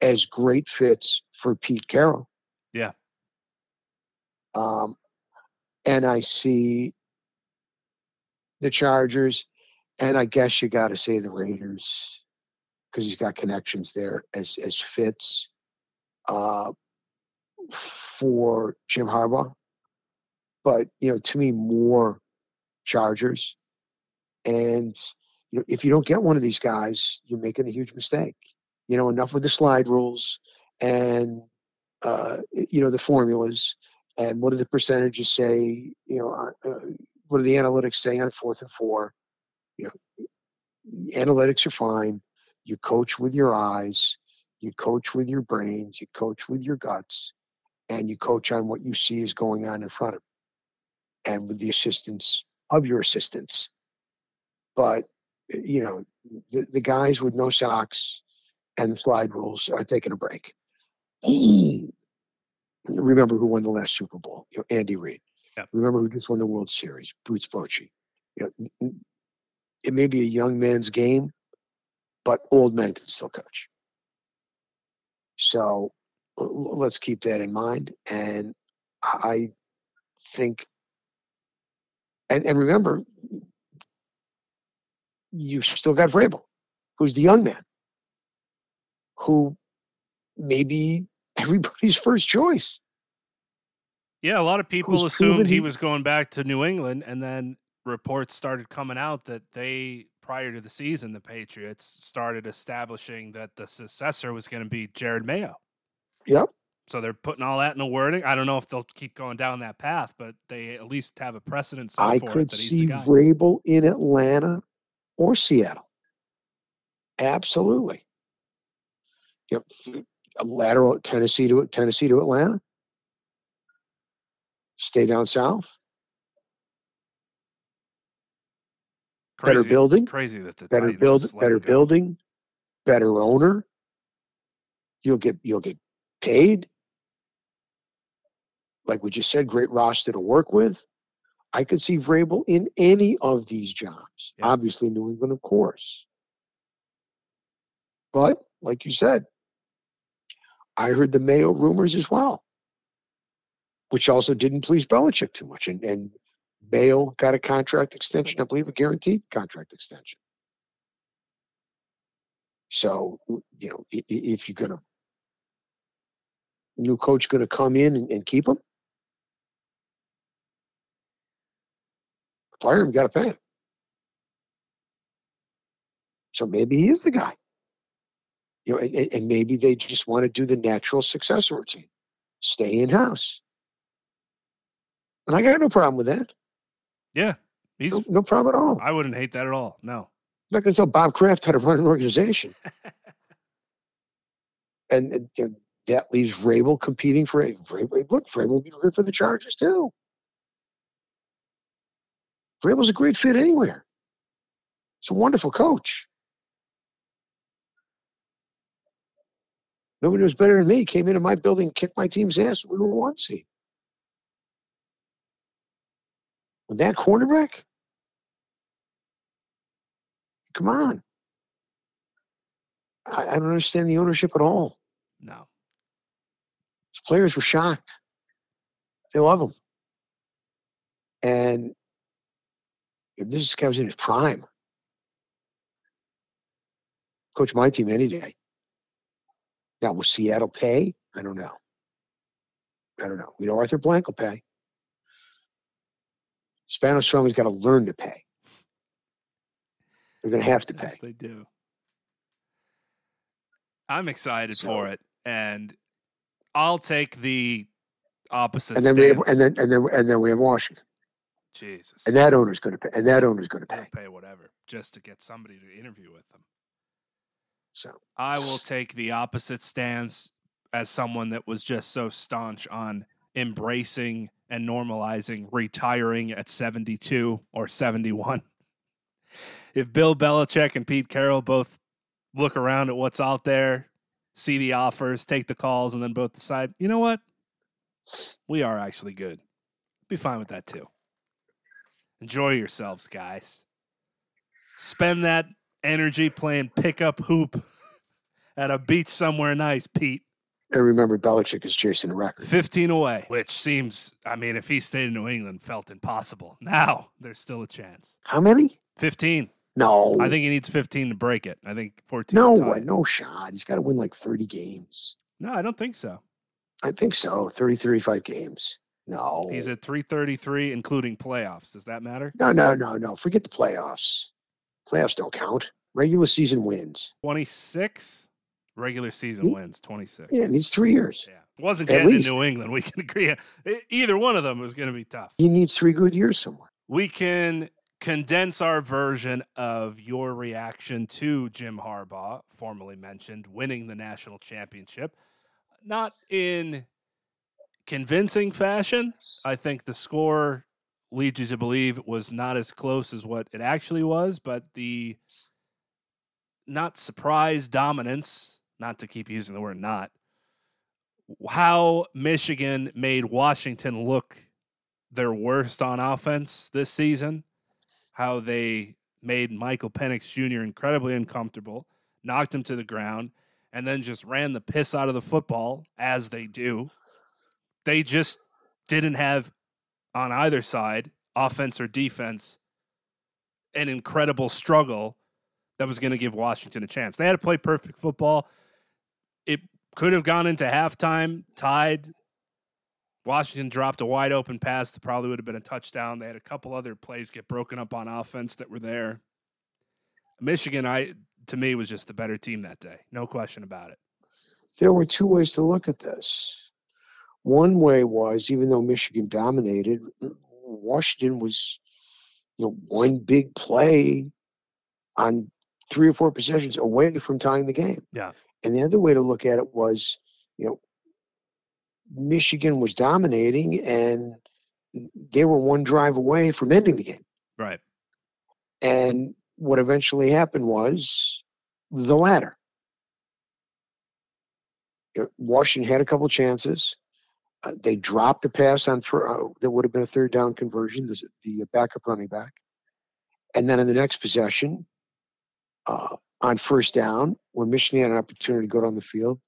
as great fits for Pete Carroll. Yeah. Um, and I see the Chargers, and I guess you got to say the Raiders because he's got connections there as as fits uh, for Jim Harbaugh. But you know, to me, more Chargers, and you know, if you don't get one of these guys, you're making a huge mistake. You know, enough with the slide rules and uh, you know the formulas and what do the percentages say? You know, uh, uh what do the analytics say on fourth and four? You know, analytics are fine. You coach with your eyes, you coach with your brains, you coach with your guts, and you coach on what you see is going on in front of you, and with the assistance of your assistants. But you know, the, the guys with no socks and the slide rules are taking a break. <clears throat> Remember who won the last Super Bowl? You know, Andy Reid. Yep. Remember who just won the World Series? Boots Bochy. You know, it may be a young man's game, but old men can still coach. So let's keep that in mind. And I think, and, and remember, you've still got Vrabel, who's the young man, who may be <laughs> everybody's first choice. Yeah, a lot of people assumed he was going back to New England, and then reports started coming out that they, prior to the season, the Patriots started establishing that the successor was going to be Jerod Mayo. Yep. So they're putting all that in the wording. I don't know if they'll keep going down that path, but they at least have a precedent set I for could it that he's see the guy. Vrabel in Atlanta or Seattle. Absolutely. Yep. A lateral Tennessee to Tennessee to Atlanta. Stay down south. better building, Crazy that the better Titans build, better building, better owner. You'll get you'll get paid. Like we just said, great roster to work with. I could see Vrabel in any of these jobs. Yeah. Obviously, New England, of course. But like you said, I heard the Mayo rumors as well, which also didn't please Belichick too much. And, and Mayo got a contract extension, I believe, a guaranteed contract extension. So, you know, if you're going to, new coach going to come in and, and keep him, fire him, got to pay him. So maybe he is the guy. You know, and, and- and maybe they just want to do the natural successor routine, stay in house. And I got no problem with that. Yeah, he's. No, no problem at all. I wouldn't hate that at all. No. I'm not going to tell Bob Kraft how to run an organization. <laughs> and, and, that leaves Vrabel competing for it. Vrabel, look, Vrabel will be good for the Chargers too. Vrabel's a great fit anywhere. He's a wonderful coach. Nobody was better than me. Came into my building, kicked my team's ass. We were one seed. That cornerback, come on. I, I don't understand the ownership at all. No. His players were shocked. They love him. And this guy was in his prime. Coach my team any day. Now, will Seattle pay? I don't know. I don't know. We know Arthur Blank will pay. Spanos family's got to learn to pay. They're going to have to pay. Yes, they do. I'm excited So- for it, and I'll take the opposite And then we have, and then and then and then we have Washington, Jesus, and that owner's going to pay, and that owner's going to pay. pay whatever just to get somebody to interview with them. So I will take the opposite stance as someone that was just so staunch on embracing and normalizing retiring at 72 or 71. If Bill Belichick and Pete Carroll both look around at what's out there, see the offers, take the calls, and then both decide, you know what? We are actually good. Be fine with that too. Enjoy yourselves, guys. Spend that energy playing pickup hoop <laughs> at a beach somewhere nice, Pete. And remember, Belichick is chasing a record. 15 away, which seems, I mean, if he stayed in New England, felt impossible. Now there's still a chance. How many? 15. No. I think he needs 15 to break it. I think 14. no to tie way, no shot. He's got to win like 30 games. No, I don't think so. I think so. 30, 35 games. No. He's at 333, including playoffs. Does that matter? no, no, no, no. Forget the playoffs. Playoffs don't count. Regular season wins. 26? Regular season Hmm? wins 26. Yeah, it needs three years. Yeah. Wasn't getting in New England. We can <laughs> agree. Either one of them was going to be tough. He needs three good years somewhere. We can condense our version of your reaction to Jim Harbaugh, formerly mentioned, winning the national championship. Not in convincing fashion. I think the score leads you to believe it was not as close as what it actually was, but the not surprise dominance, not to keep using the word not, how Michigan made Washington look their worst on offense this season, how they made Michael Penix Jr. incredibly uncomfortable, knocked him to the ground, and then just ran the piss out of the football as they do. They just didn't have on either side, offense or defense, an incredible struggle that was going to give Washington a chance. They had to play perfect football. It could have gone into halftime tied. Washington dropped a wide open pass that probably would have been a touchdown. They had a couple other plays get broken up on offense that were there. Michigan, I to me was just the better team that day. No question about it. There were two ways to look at this. One way was even though Michigan dominated, Washington was, you know, one big play on three or four possessions away from tying the game. Yeah. And the other way to look at it was, you know, Michigan was dominating and they were one drive away from ending the game. Right. And what eventually happened was the latter. You know, Washington had a couple chances. Uh, they dropped the pass on for uh, that would have been a third down conversion. The, the backup running back, and then in the next possession, uh, on first down, when Michigan had an opportunity to go down the field,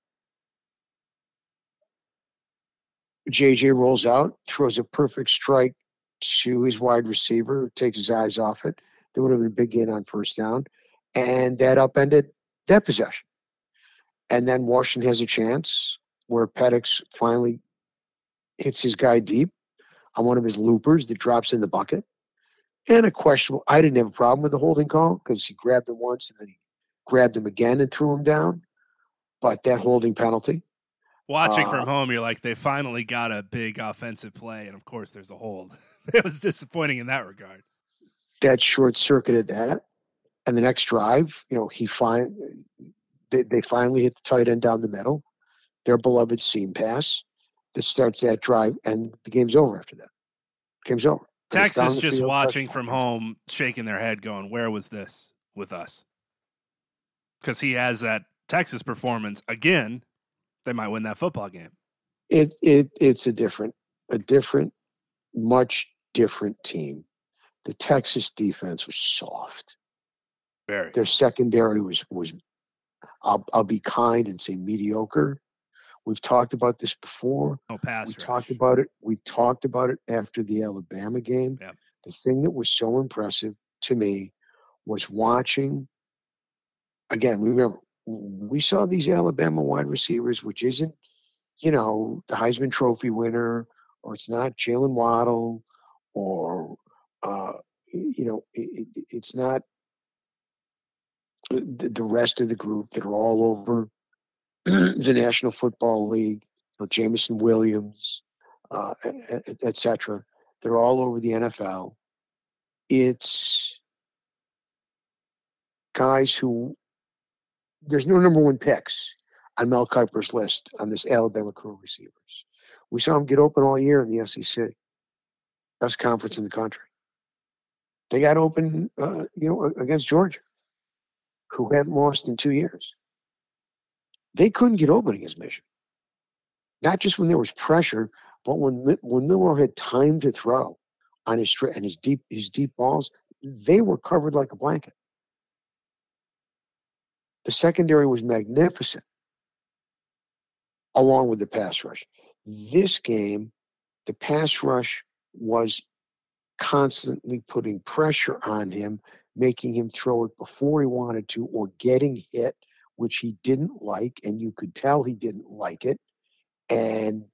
JJ rolls out, throws a perfect strike to his wide receiver, takes his eyes off it. There would have been a big gain on first down, and that upended that possession. And then Washington has a chance where Penix finally hits his guy deep on one of his loopers that drops in the bucket. And a questionable, I didn't have a problem with the holding call because he grabbed him once and then he grabbed him again and threw him down. But that holding penalty, Watching Uh, from home, you're like, they finally got a big offensive play, and of course, there's a hold. <laughs> it was disappointing in that regard. that short circuited that. And the next drive, you know, he find they, they finally hit the tight end down the middle, their beloved seam pass that starts that drive, and the game's over after that. Game's over. And it's down Texas just watching from home, shaking their head, going, "Where was this with us?" Because he has that Texas performance again. They might win that football game. It it it's a different, a different, much different team. The Texas defense was soft. Very. Their secondary was was I'll I'll be kind and say mediocre. We've talked about this before. No pass we rush. talked about it. We talked about it after the Alabama game. Yep. The thing that was so impressive to me was watching. Again, remember we saw these Alabama wide receivers, which isn't, you know, the Heisman Trophy winner, or it's not Jaylen Waddle, or uh, you know, it, it, it's not the, the rest of the group that are all over <clears throat> the National Football League, or Jameson Williams, uh, etc. They're all over the NFL. It's guys who there's no number one picks on Mel Kiper's list on this Alabama crew receivers. We saw them get open all year in the SEC, best conference in the country. They got open, uh, you know, against Georgia, who hadn't lost in two years. They couldn't get open against Michigan. Not just when there was pressure, but when when Milroe had time to throw on his and his deep his deep balls, they were covered like a blanket. The secondary was magnificent. along with the pass rush. This game, the pass rush was constantly putting pressure on him, making him throw it before he wanted to or getting hit, which he didn't like. And you could tell he didn't like it. And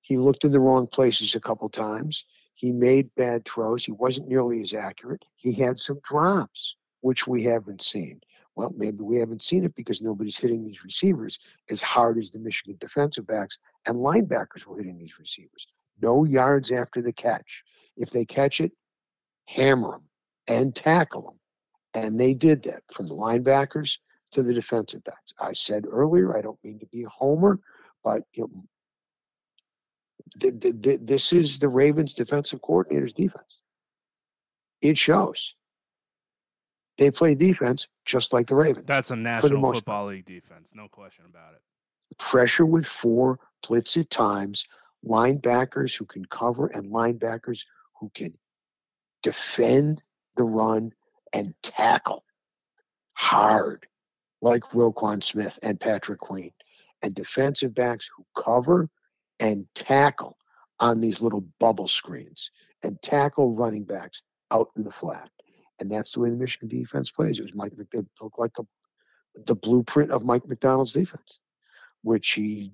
he looked in the wrong places a couple times. He made bad throws. He wasn't nearly as accurate. He had some drops, which we haven't seen. Well, maybe we haven't seen it because nobody's hitting these receivers as hard as the Michigan defensive backs and linebackers were hitting these receivers. No yards after the catch. If they catch it, hammer them and tackle them. And they did that from the linebackers to the defensive backs. I said earlier, I don't mean to be a homer, but you know, th- th- th- this is the Ravens defensive coordinator's defense. It shows. They play defense just like the Ravens. That's a National Football League defense, no question about it. Pressure with four, blitz at times, linebackers who can cover, and linebackers who can defend the run and tackle hard, like Roquan Smith and Patrick Queen, and defensive backs who cover and tackle on these little bubble screens and tackle running backs out in the flat. And that's the way the Michigan defense plays. It was Mike it looked like a, the blueprint of Mike Macdonald's defense, which he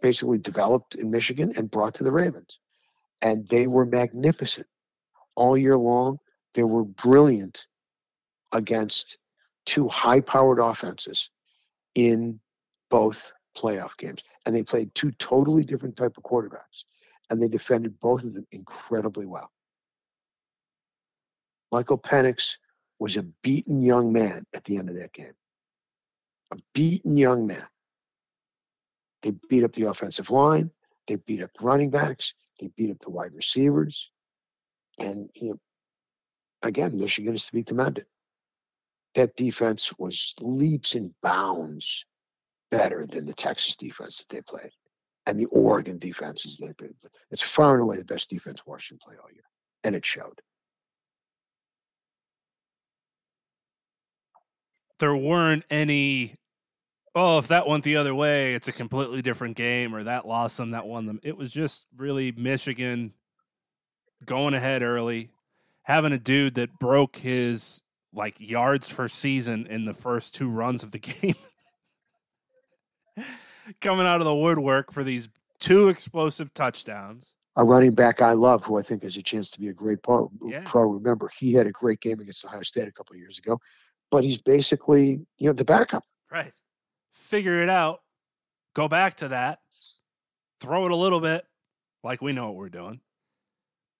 basically developed in Michigan and brought to the Ravens. And they were magnificent all year long. They were brilliant against two high powered offenses in both playoff games. And they played two totally different type of quarterbacks. And they defended both of them incredibly well. Michael Penix was a beaten young man at the end of that game. A beaten young man. They beat up the offensive line. They beat up running backs. They beat up the wide receivers. And again, Michigan is to be commended. That defense was leaps and bounds better than the Texas defense that they played and the Oregon defenses they played. It's far and away the best defense Washington played all year. And it showed. There weren't any oh, if that went the other way, it's a completely different game, or that lost them, that won them. It was just really Michigan going ahead early, having a dude that broke his like yards per season in the first two runs of the <laughs> game. Coming out of the woodwork for these two explosive touchdowns. A running back I love, who I think has a chance to be a great pro. Yeah. pro. Remember, he had a great game against Ohio State a couple of years ago, but he's basically you know the backup. Right. Figure it out. Go back to that. Throw it a little bit, like we know what we're doing.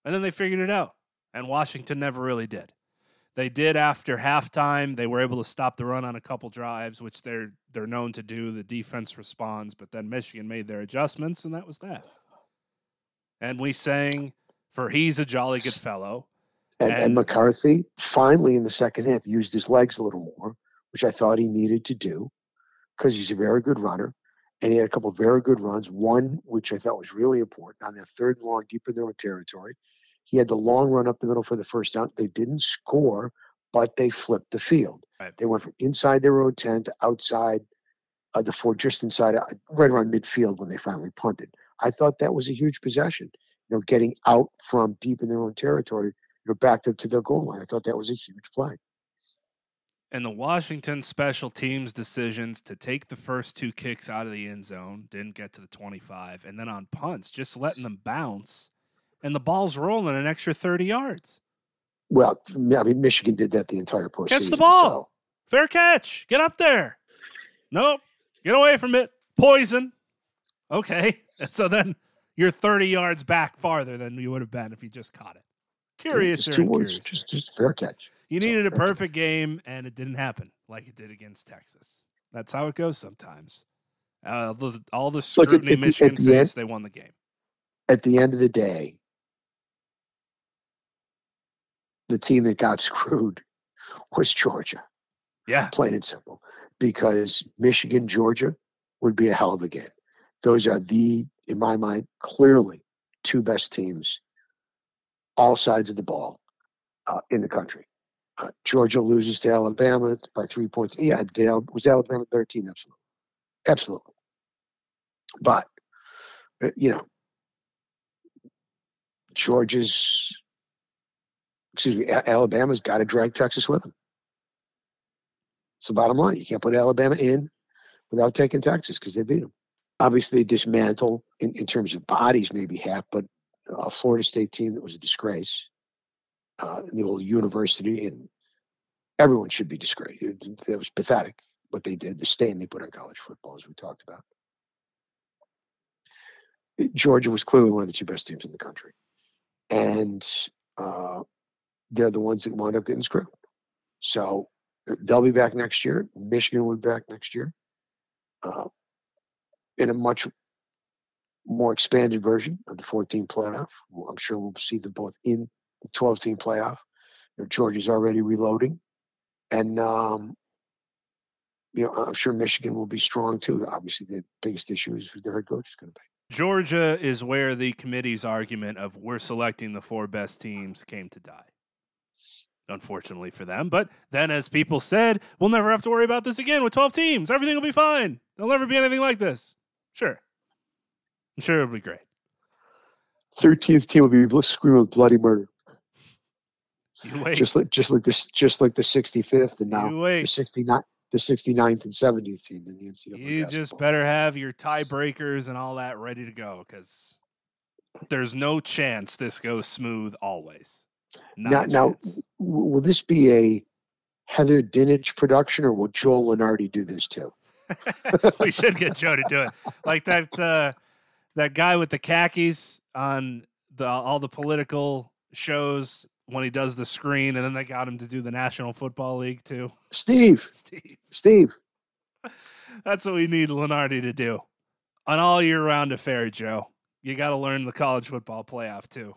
And then they figured it out. And Washington never really did. They did after halftime. They were able to stop the run on a couple drives, which they're they're known to do. The defense responds, but then Michigan made their adjustments, and that was that. And we sang for "He's a Jolly Good Fellow." And, And- and McCarthy finally in the second half used his legs a little more, which I thought he needed to do because he's a very good runner. And he had a couple of very good runs. One, which I thought was really important, on that third and long, deep in their own territory. He had the long run up the middle for the first down. They didn't score, but they flipped the field. Right. They went from inside their own 10 to outside uh, the four, just inside, uh, right around midfield when they finally punted. I thought that was a huge possession. You know, getting out from deep in their own territory, you know, backed up to their goal line. I thought that was a huge play. And the Washington special teams decisions to take the first two kicks out of the end zone didn't get to the 25. And then on punts, just letting them bounce. And the ball's rolling an extra 30 yards. Well, I mean, Michigan did that the entire postseason. Catch the ball. so- Fair catch. Get up there. Nope. Get away from it. Poison. Okay. And <laughs> so then you're 30 yards back farther than you would have been if you just caught it. Curiouser Just two words, just, just fair catch. You needed a perfect game, and it didn't happen like it did against Texas. That's how it goes sometimes. Uh, the, all the Look, at- scrutiny at Michigan the end- faced, they won the game. At the end of the day, the team that got <laughs> screwed was Georgia, Yeah, plain and simple, because Michigan, Georgia would be a hell of a game. Those are the, in my mind, clearly two best teams, all sides of the ball uh, in the country. Uh, Georgia loses to Alabama by three points. Yeah, did was Alabama a better team? Absolutely. Absolutely. But uh, you know, Georgia's, excuse me, Alabama's got to drag Texas with them. It's the bottom line. You can't put Alabama in without taking Texas because they beat them. Obviously, dismantle in, in terms of bodies, maybe half, but a Florida State team that was a disgrace, uh, the old university, and everyone should be disgraced. It, it was pathetic what they did, the stain they put on college football, as we talked about. Georgia was clearly one of the two best teams in the country, and uh, they're the ones that wound up getting screwed. So they'll be back next year. Michigan will be back next year uh, in a much more expanded version of the 14 playoff. I'm sure we'll see them both in the 12 team playoff. Georgia's already reloading. And, um, you know, I'm sure Michigan will be strong too. Obviously, the biggest issue is who their head coach is going to be. Georgia is where the committee's argument of we're selecting the four best teams came to die. Unfortunately for them. But then, as people said, we'll never have to worry about this again with 12 teams. Everything will be fine. There'll never be anything like this. Sure. I'm sure it'll be great. 13th team will be screaming bloody murder. You wait. Just like just like this just like the 65th and now the wait. 69 the 69th and 70th team in the NCAA. You just better have your tiebreakers and all that ready to go because there's no chance this goes smooth always. Not Now, now will this be a Heather Dinich production or will Joe Lunardi do this too? <laughs> we should get Joe to do it. Like that uh, that guy with the khakis on the all the political shows when he does the screen, and then they got him to do the National Football League too. Steve, <laughs> Steve, Steve, that's what we need Lunardi to do. An all year round affair, Joe. You got to learn the college football playoff too.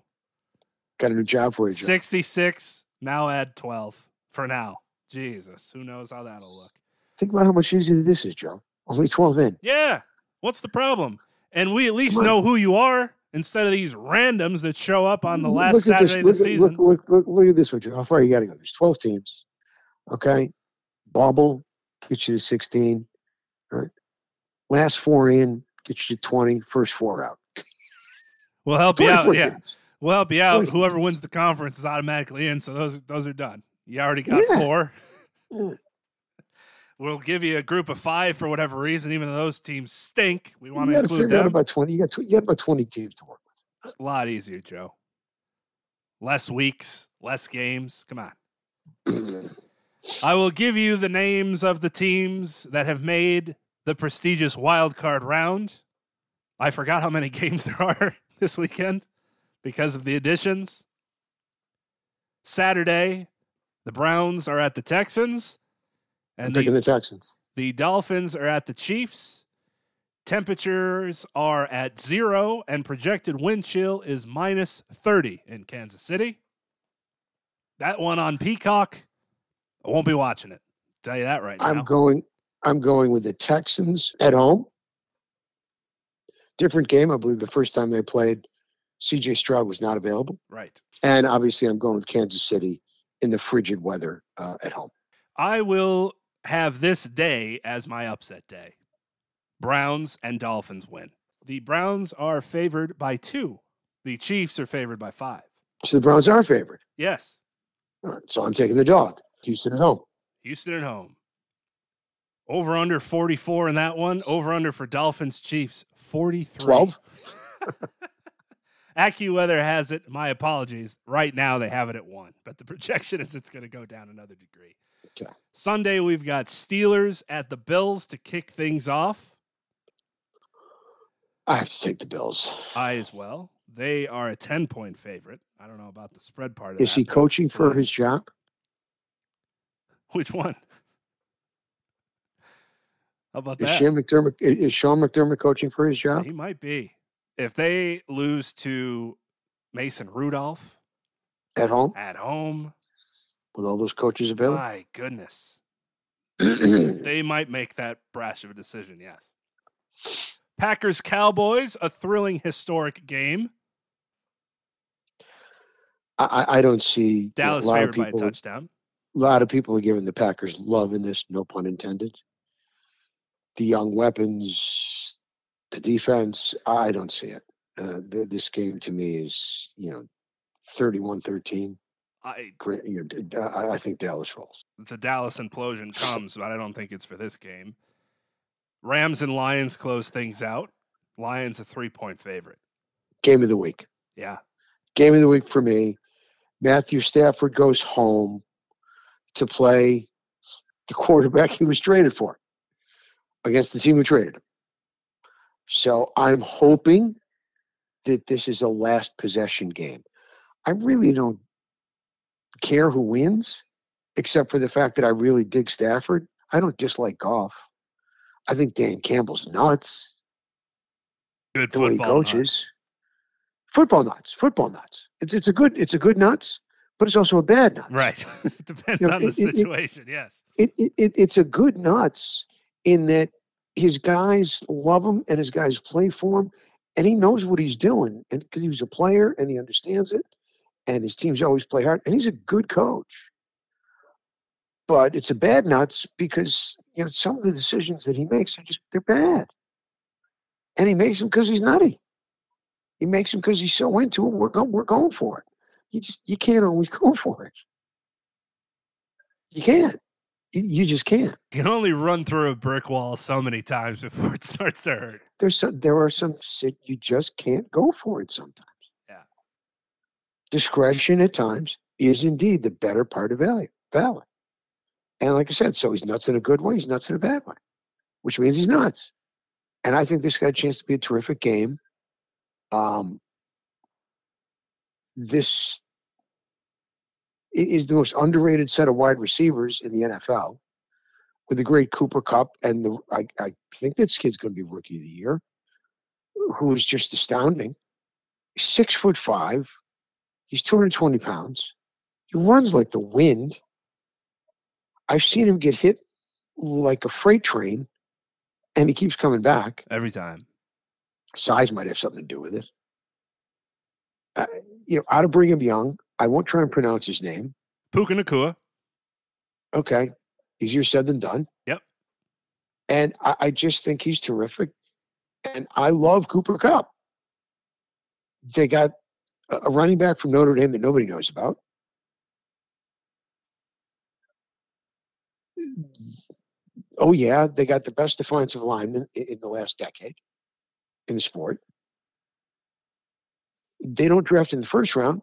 got a new job for you, Joe. 66, now add 12 for now. Jesus, who knows how that'll look. Think about how much easier this is, Joe. Only 12 in. Yeah. What's the problem? And we at least know who you are instead of these randoms that show up on the last Look at this- Saturday of look the at- season. Look, look, look, look at this one, How far you got to go? There's 12 teams. Okay. Bubble gets you to 16. Right. Last four in gets you to 20. First four out. We'll help you 24 out. Yeah. We'll help you out. Whoever wins the conference is automatically in, so those those are done. You already got Yeah. four. We'll give you a group of five for whatever reason, even though those teams stink. We want You to include figure out about 20. You got, you got about 20 teams to work with. A lot easier, Joe. Less weeks, less games. Come on. <clears throat> I will give you the names of the teams that have made the prestigious wild card round. I forgot how many <laughs> games there are <laughs> this weekend because of the additions. Saturday, the Browns are at the Texans, and the, the Texans. the Dolphins are at the Chiefs. Temperatures are at zero, and projected wind chill is minus 30 in Kansas City. That one on Peacock, I won't be watching it. Tell you that right now. I'm going. I'm going with the Texans at home. Different game. I believe the first time they played, C.J. Stroud was not available, right. and obviously I'm going with Kansas City in the frigid weather uh, at home. I will have this day as my upset day. Browns and Dolphins win. The Browns are favored by two. The Chiefs are favored by five. So the Browns are favored. Yes. All right, so I'm taking the dog. Houston at home. Houston at home. Over under 44 in that one. Over under for Dolphins Chiefs 43. 12? <laughs> AccuWeather has it. My apologies. Right now they have it at one, but the projection is it's going to go down another degree. Okay. Sunday we've got Steelers at the Bills to kick things off. I have to take the Bills. I as well. They are a 10 point favorite. I don't know about the spread part of Is that. he coaching for his job? <laughs> Which one? How about Is that? Sean McDermott is Sean McDermott coaching for his job? He might be. If they lose to Mason Rudolph At home at home, with all those coaches available? my goodness, <clears throat> they might make that brash of a decision. Yes. Packers Cowboys, a thrilling historic game. I, I- don't see Dallas lot of favored by a touchdown. A lot of people are giving the Packers love in this, no pun intended. The young weapons, The defense, I don't see it. Uh, th- this game to me is, you know, 31 13. I You know, d- d- I I think Dallas falls. the Dallas implosion <laughs> comes, but I don't think it's for this game. Rams and Lions close things out. Lions a three point favorite. Game of the week. Yeah. Game of the week for me. Matthew Stafford goes home to play the quarterback he was traded for against the team who traded him. So I'm hoping that this is a last possession game. I really don't care who wins, except for the fact that I really dig Stafford. I don't dislike Goff. I think Dan Campbell's nuts Good the way he football. coaches. nuts. Football nuts. Football nuts. It's it's a good it's a good nuts, but it's also a bad nuts. Right. <laughs> it depends You know, on the it- it- it- situation. yes. It, it, it it's a good nuts in that his guys love him and his guys play for him, and he knows what he's doing, and because he was a player and he understands it, and his teams always play hard, and he's a good coach. But it's a bad nuts because you know some of the decisions that he makes are just they're bad, and he makes them because he's nutty. He makes them because he's so into it. We're going, we're going for it. You just you can't always go <laughs> for it. You can't. You, you just can't. You can only run through a brick wall so many times before it <laughs> starts to hurt. There's some, there are some you just can't go for it sometimes. Discretion at times is indeed the better part of value. Valid. And like I said, so he's nuts in a good way. He's nuts in a bad way, which means he's nuts. And I think this got a chance to be a terrific game. Um, this is the most underrated set of wide receivers in the NFL with the great Cooper Kupp. And the, I, I think this kid's going to be rookie of the year, who is just astounding. Six foot five. He's 220 pounds. He runs like the wind. I've seen him get hit like a freight train, and he keeps coming back. Every time. Size might have something to do with it. Uh, you know, out of Brigham Young, I won't try and pronounce his name. Puka Nacua. Okay, easier said than done. Yep. And I, I just think he's terrific, and I love Cooper Kupp. They got a running back from Notre Dame that nobody knows about. Oh yeah, they got the best defensive lineman in the last decade in the sport. They don't draft in the first round,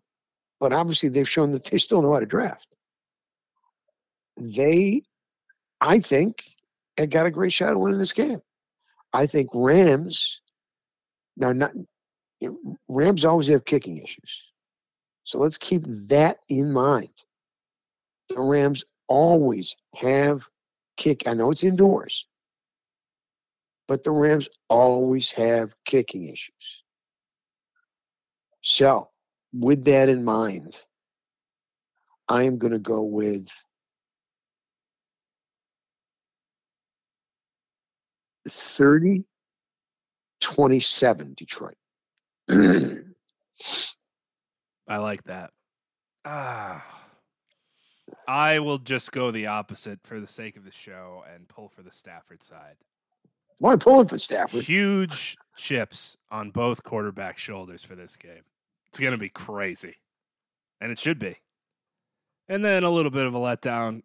but obviously they've shown that they still know how to draft. They, I think, have got a great shot at winning this game. I think Rams. Now, not you know, Rams always have kicking issues, so let's keep that in mind. The Rams always have kick. I know it's indoors, but the Rams always have kicking issues. So, with that in mind, I am going to go with thirty twenty-seven Detroit. I like that. Ah. I will just go the opposite for the sake of the show and pull for the Stafford side. Why pulling for Stafford? Huge chips on both quarterback shoulders for this game. It's going to be crazy. And it should be. And then a little bit of a letdown.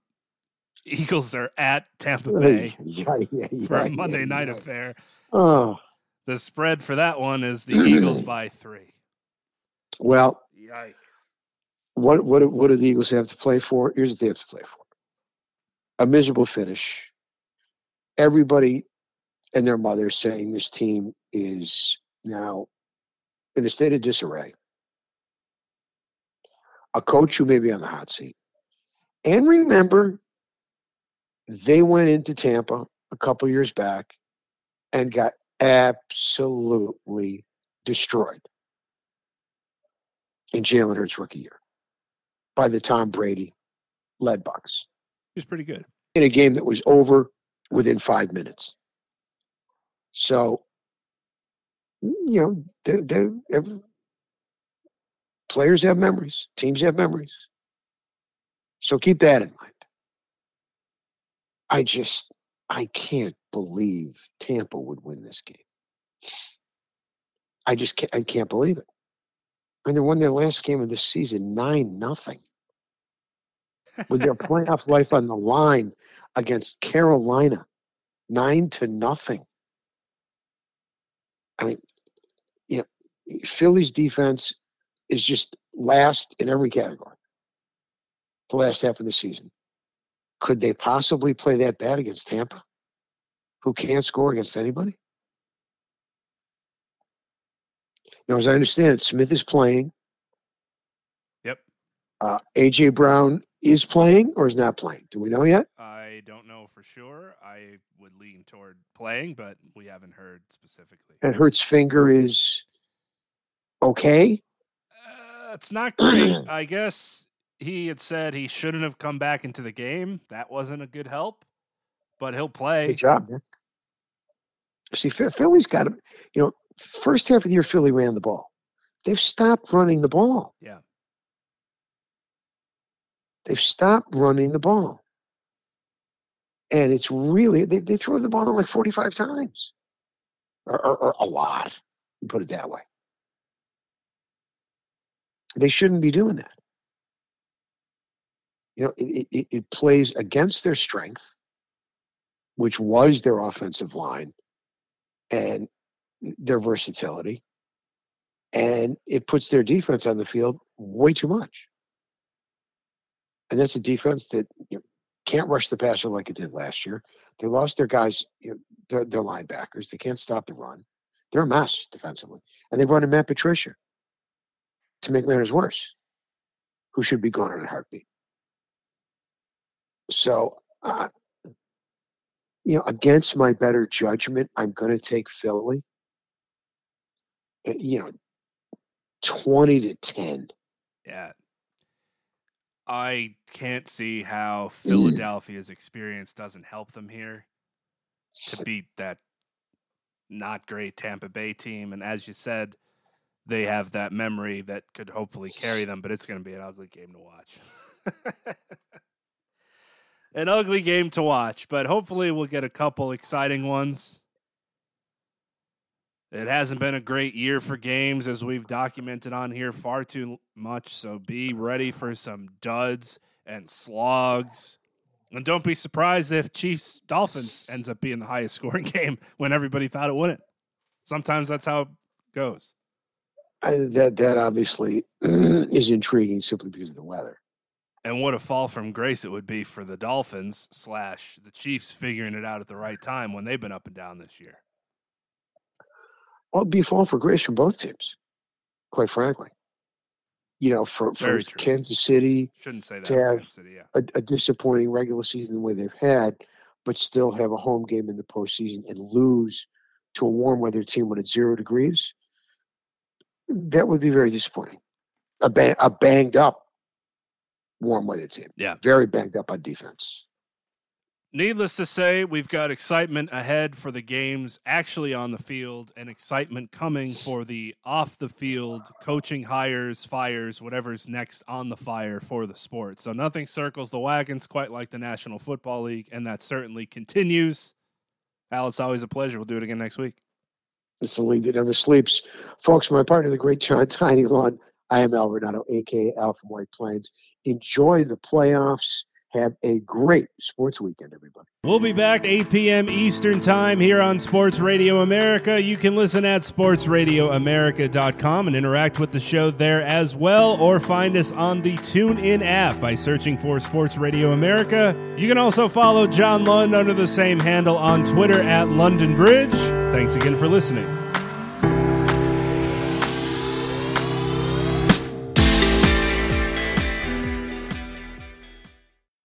Eagles are at Tampa Bay <laughs> Yeah, yeah, yeah, for a Monday night affair. Oh The spread for that one is the <clears throat> Eagles by three. well, Yikes. what what what do the Eagles have to play for? Here's what they have to play for: a miserable finish. Everybody and their mother saying this team is now in a state of disarray. A coach who may be on the hot seat. And remember, they went into Tampa a couple years back and got absolutely destroyed in Jalen Hurts' rookie year by the Tom Brady led Bucs He's pretty good. in a game that was over within five minutes. So, you know, they they every, players have memories, teams have memories. So keep that in mind. I just, I can't believe Tampa would win this game. I just can't, I can't believe it. I mean, they won their last game of the season nine nothing, with their playoff life on the line against Carolina, nine to nothing. I mean, you know, Philly's defense is just last in every category. The last half of the season, could they possibly play that bad against Tampa, who can't score against anybody? Now, as I understand it, Smith is playing. Yep. Uh, AJ Brown is playing or is not playing. Do we know yet? I don't know for sure. I would lean toward playing, but we haven't heard specifically. And Hurt's finger is okay. Uh, it's not great. <clears throat> I guess he had said he shouldn't have come back into the game. That wasn't a good help, but he'll play. Good job, Nick. See, Philly's got to, you know, first half of the year, Philly ran the ball. They've stopped running the ball. Yeah. They've stopped running the ball. And it's really, they, they throw the ball like 45 times or, or, or a lot, put it that way. They shouldn't be doing that. You know, it, it, it plays against their strength, which was their offensive line, and their versatility, and it puts their defense on the field way too much. And that's a defense that you know, can't rush the passer like it did last year. They lost their guys, you know, their, their linebackers. They can't stop the run. They're a mess defensively. And they brought in Matt Patricia to make matters worse, who should be gone in a heartbeat. So, uh, you know, against my better judgment, I'm going to take Philly. Uh, you know, 20 to 10. Yeah. I can't see how Philadelphia's experience doesn't help them here to beat that not great Tampa Bay team. And as you said, they have that memory that could hopefully carry them, but it's going to be an ugly game to watch. <laughs> an ugly game to watch, but hopefully we'll get a couple exciting ones. It hasn't been a great year for games as we've documented on here far too much. So be ready for some duds and slogs. And don't be surprised if Chiefs Dolphins ends up being the highest <laughs> scoring game when everybody thought it wouldn't. Sometimes that's how it goes. I, that that obviously <clears throat> is intriguing simply because of the weather. And what a fall from grace it would be for the Dolphins slash the Chiefs figuring it out at the right time when they've been up and down this year. Well, it'd be a fall for grace from both teams, quite frankly. You know, for, for Kansas City, shouldn't say that. To have City, yeah. a, a disappointing regular season the way they've had, but still have a home game in the postseason and lose to a warm weather team when it's zero degrees, that would be very disappointing. A, bang, a banged up warm weather team. Yeah. Very banged up on defense. Needless to say, we've got excitement ahead for the games actually on the field and excitement coming for the off the field coaching hires, fires, whatever's next on the fire for the sport. So nothing circles the wagons quite like the National Football League, and that certainly continues. Al, it's always a pleasure. We'll do it again next week. It's the league that never sleeps. Folks, my partner, the great John <laughs> Tiny Lund, I am Al Renauto, aka Al from White Plains. Enjoy the playoffs have a great sports weekend, everybody. We'll be back 8 p.m. Eastern Time here on Sports Radio America. You can listen at sportsradioamerica.com and interact with the show there as well, or find us on the TuneIn app by searching for Sports Radio America. You can also follow John Lund under the same handle on Twitter at London Bridge. Thanks again for listening.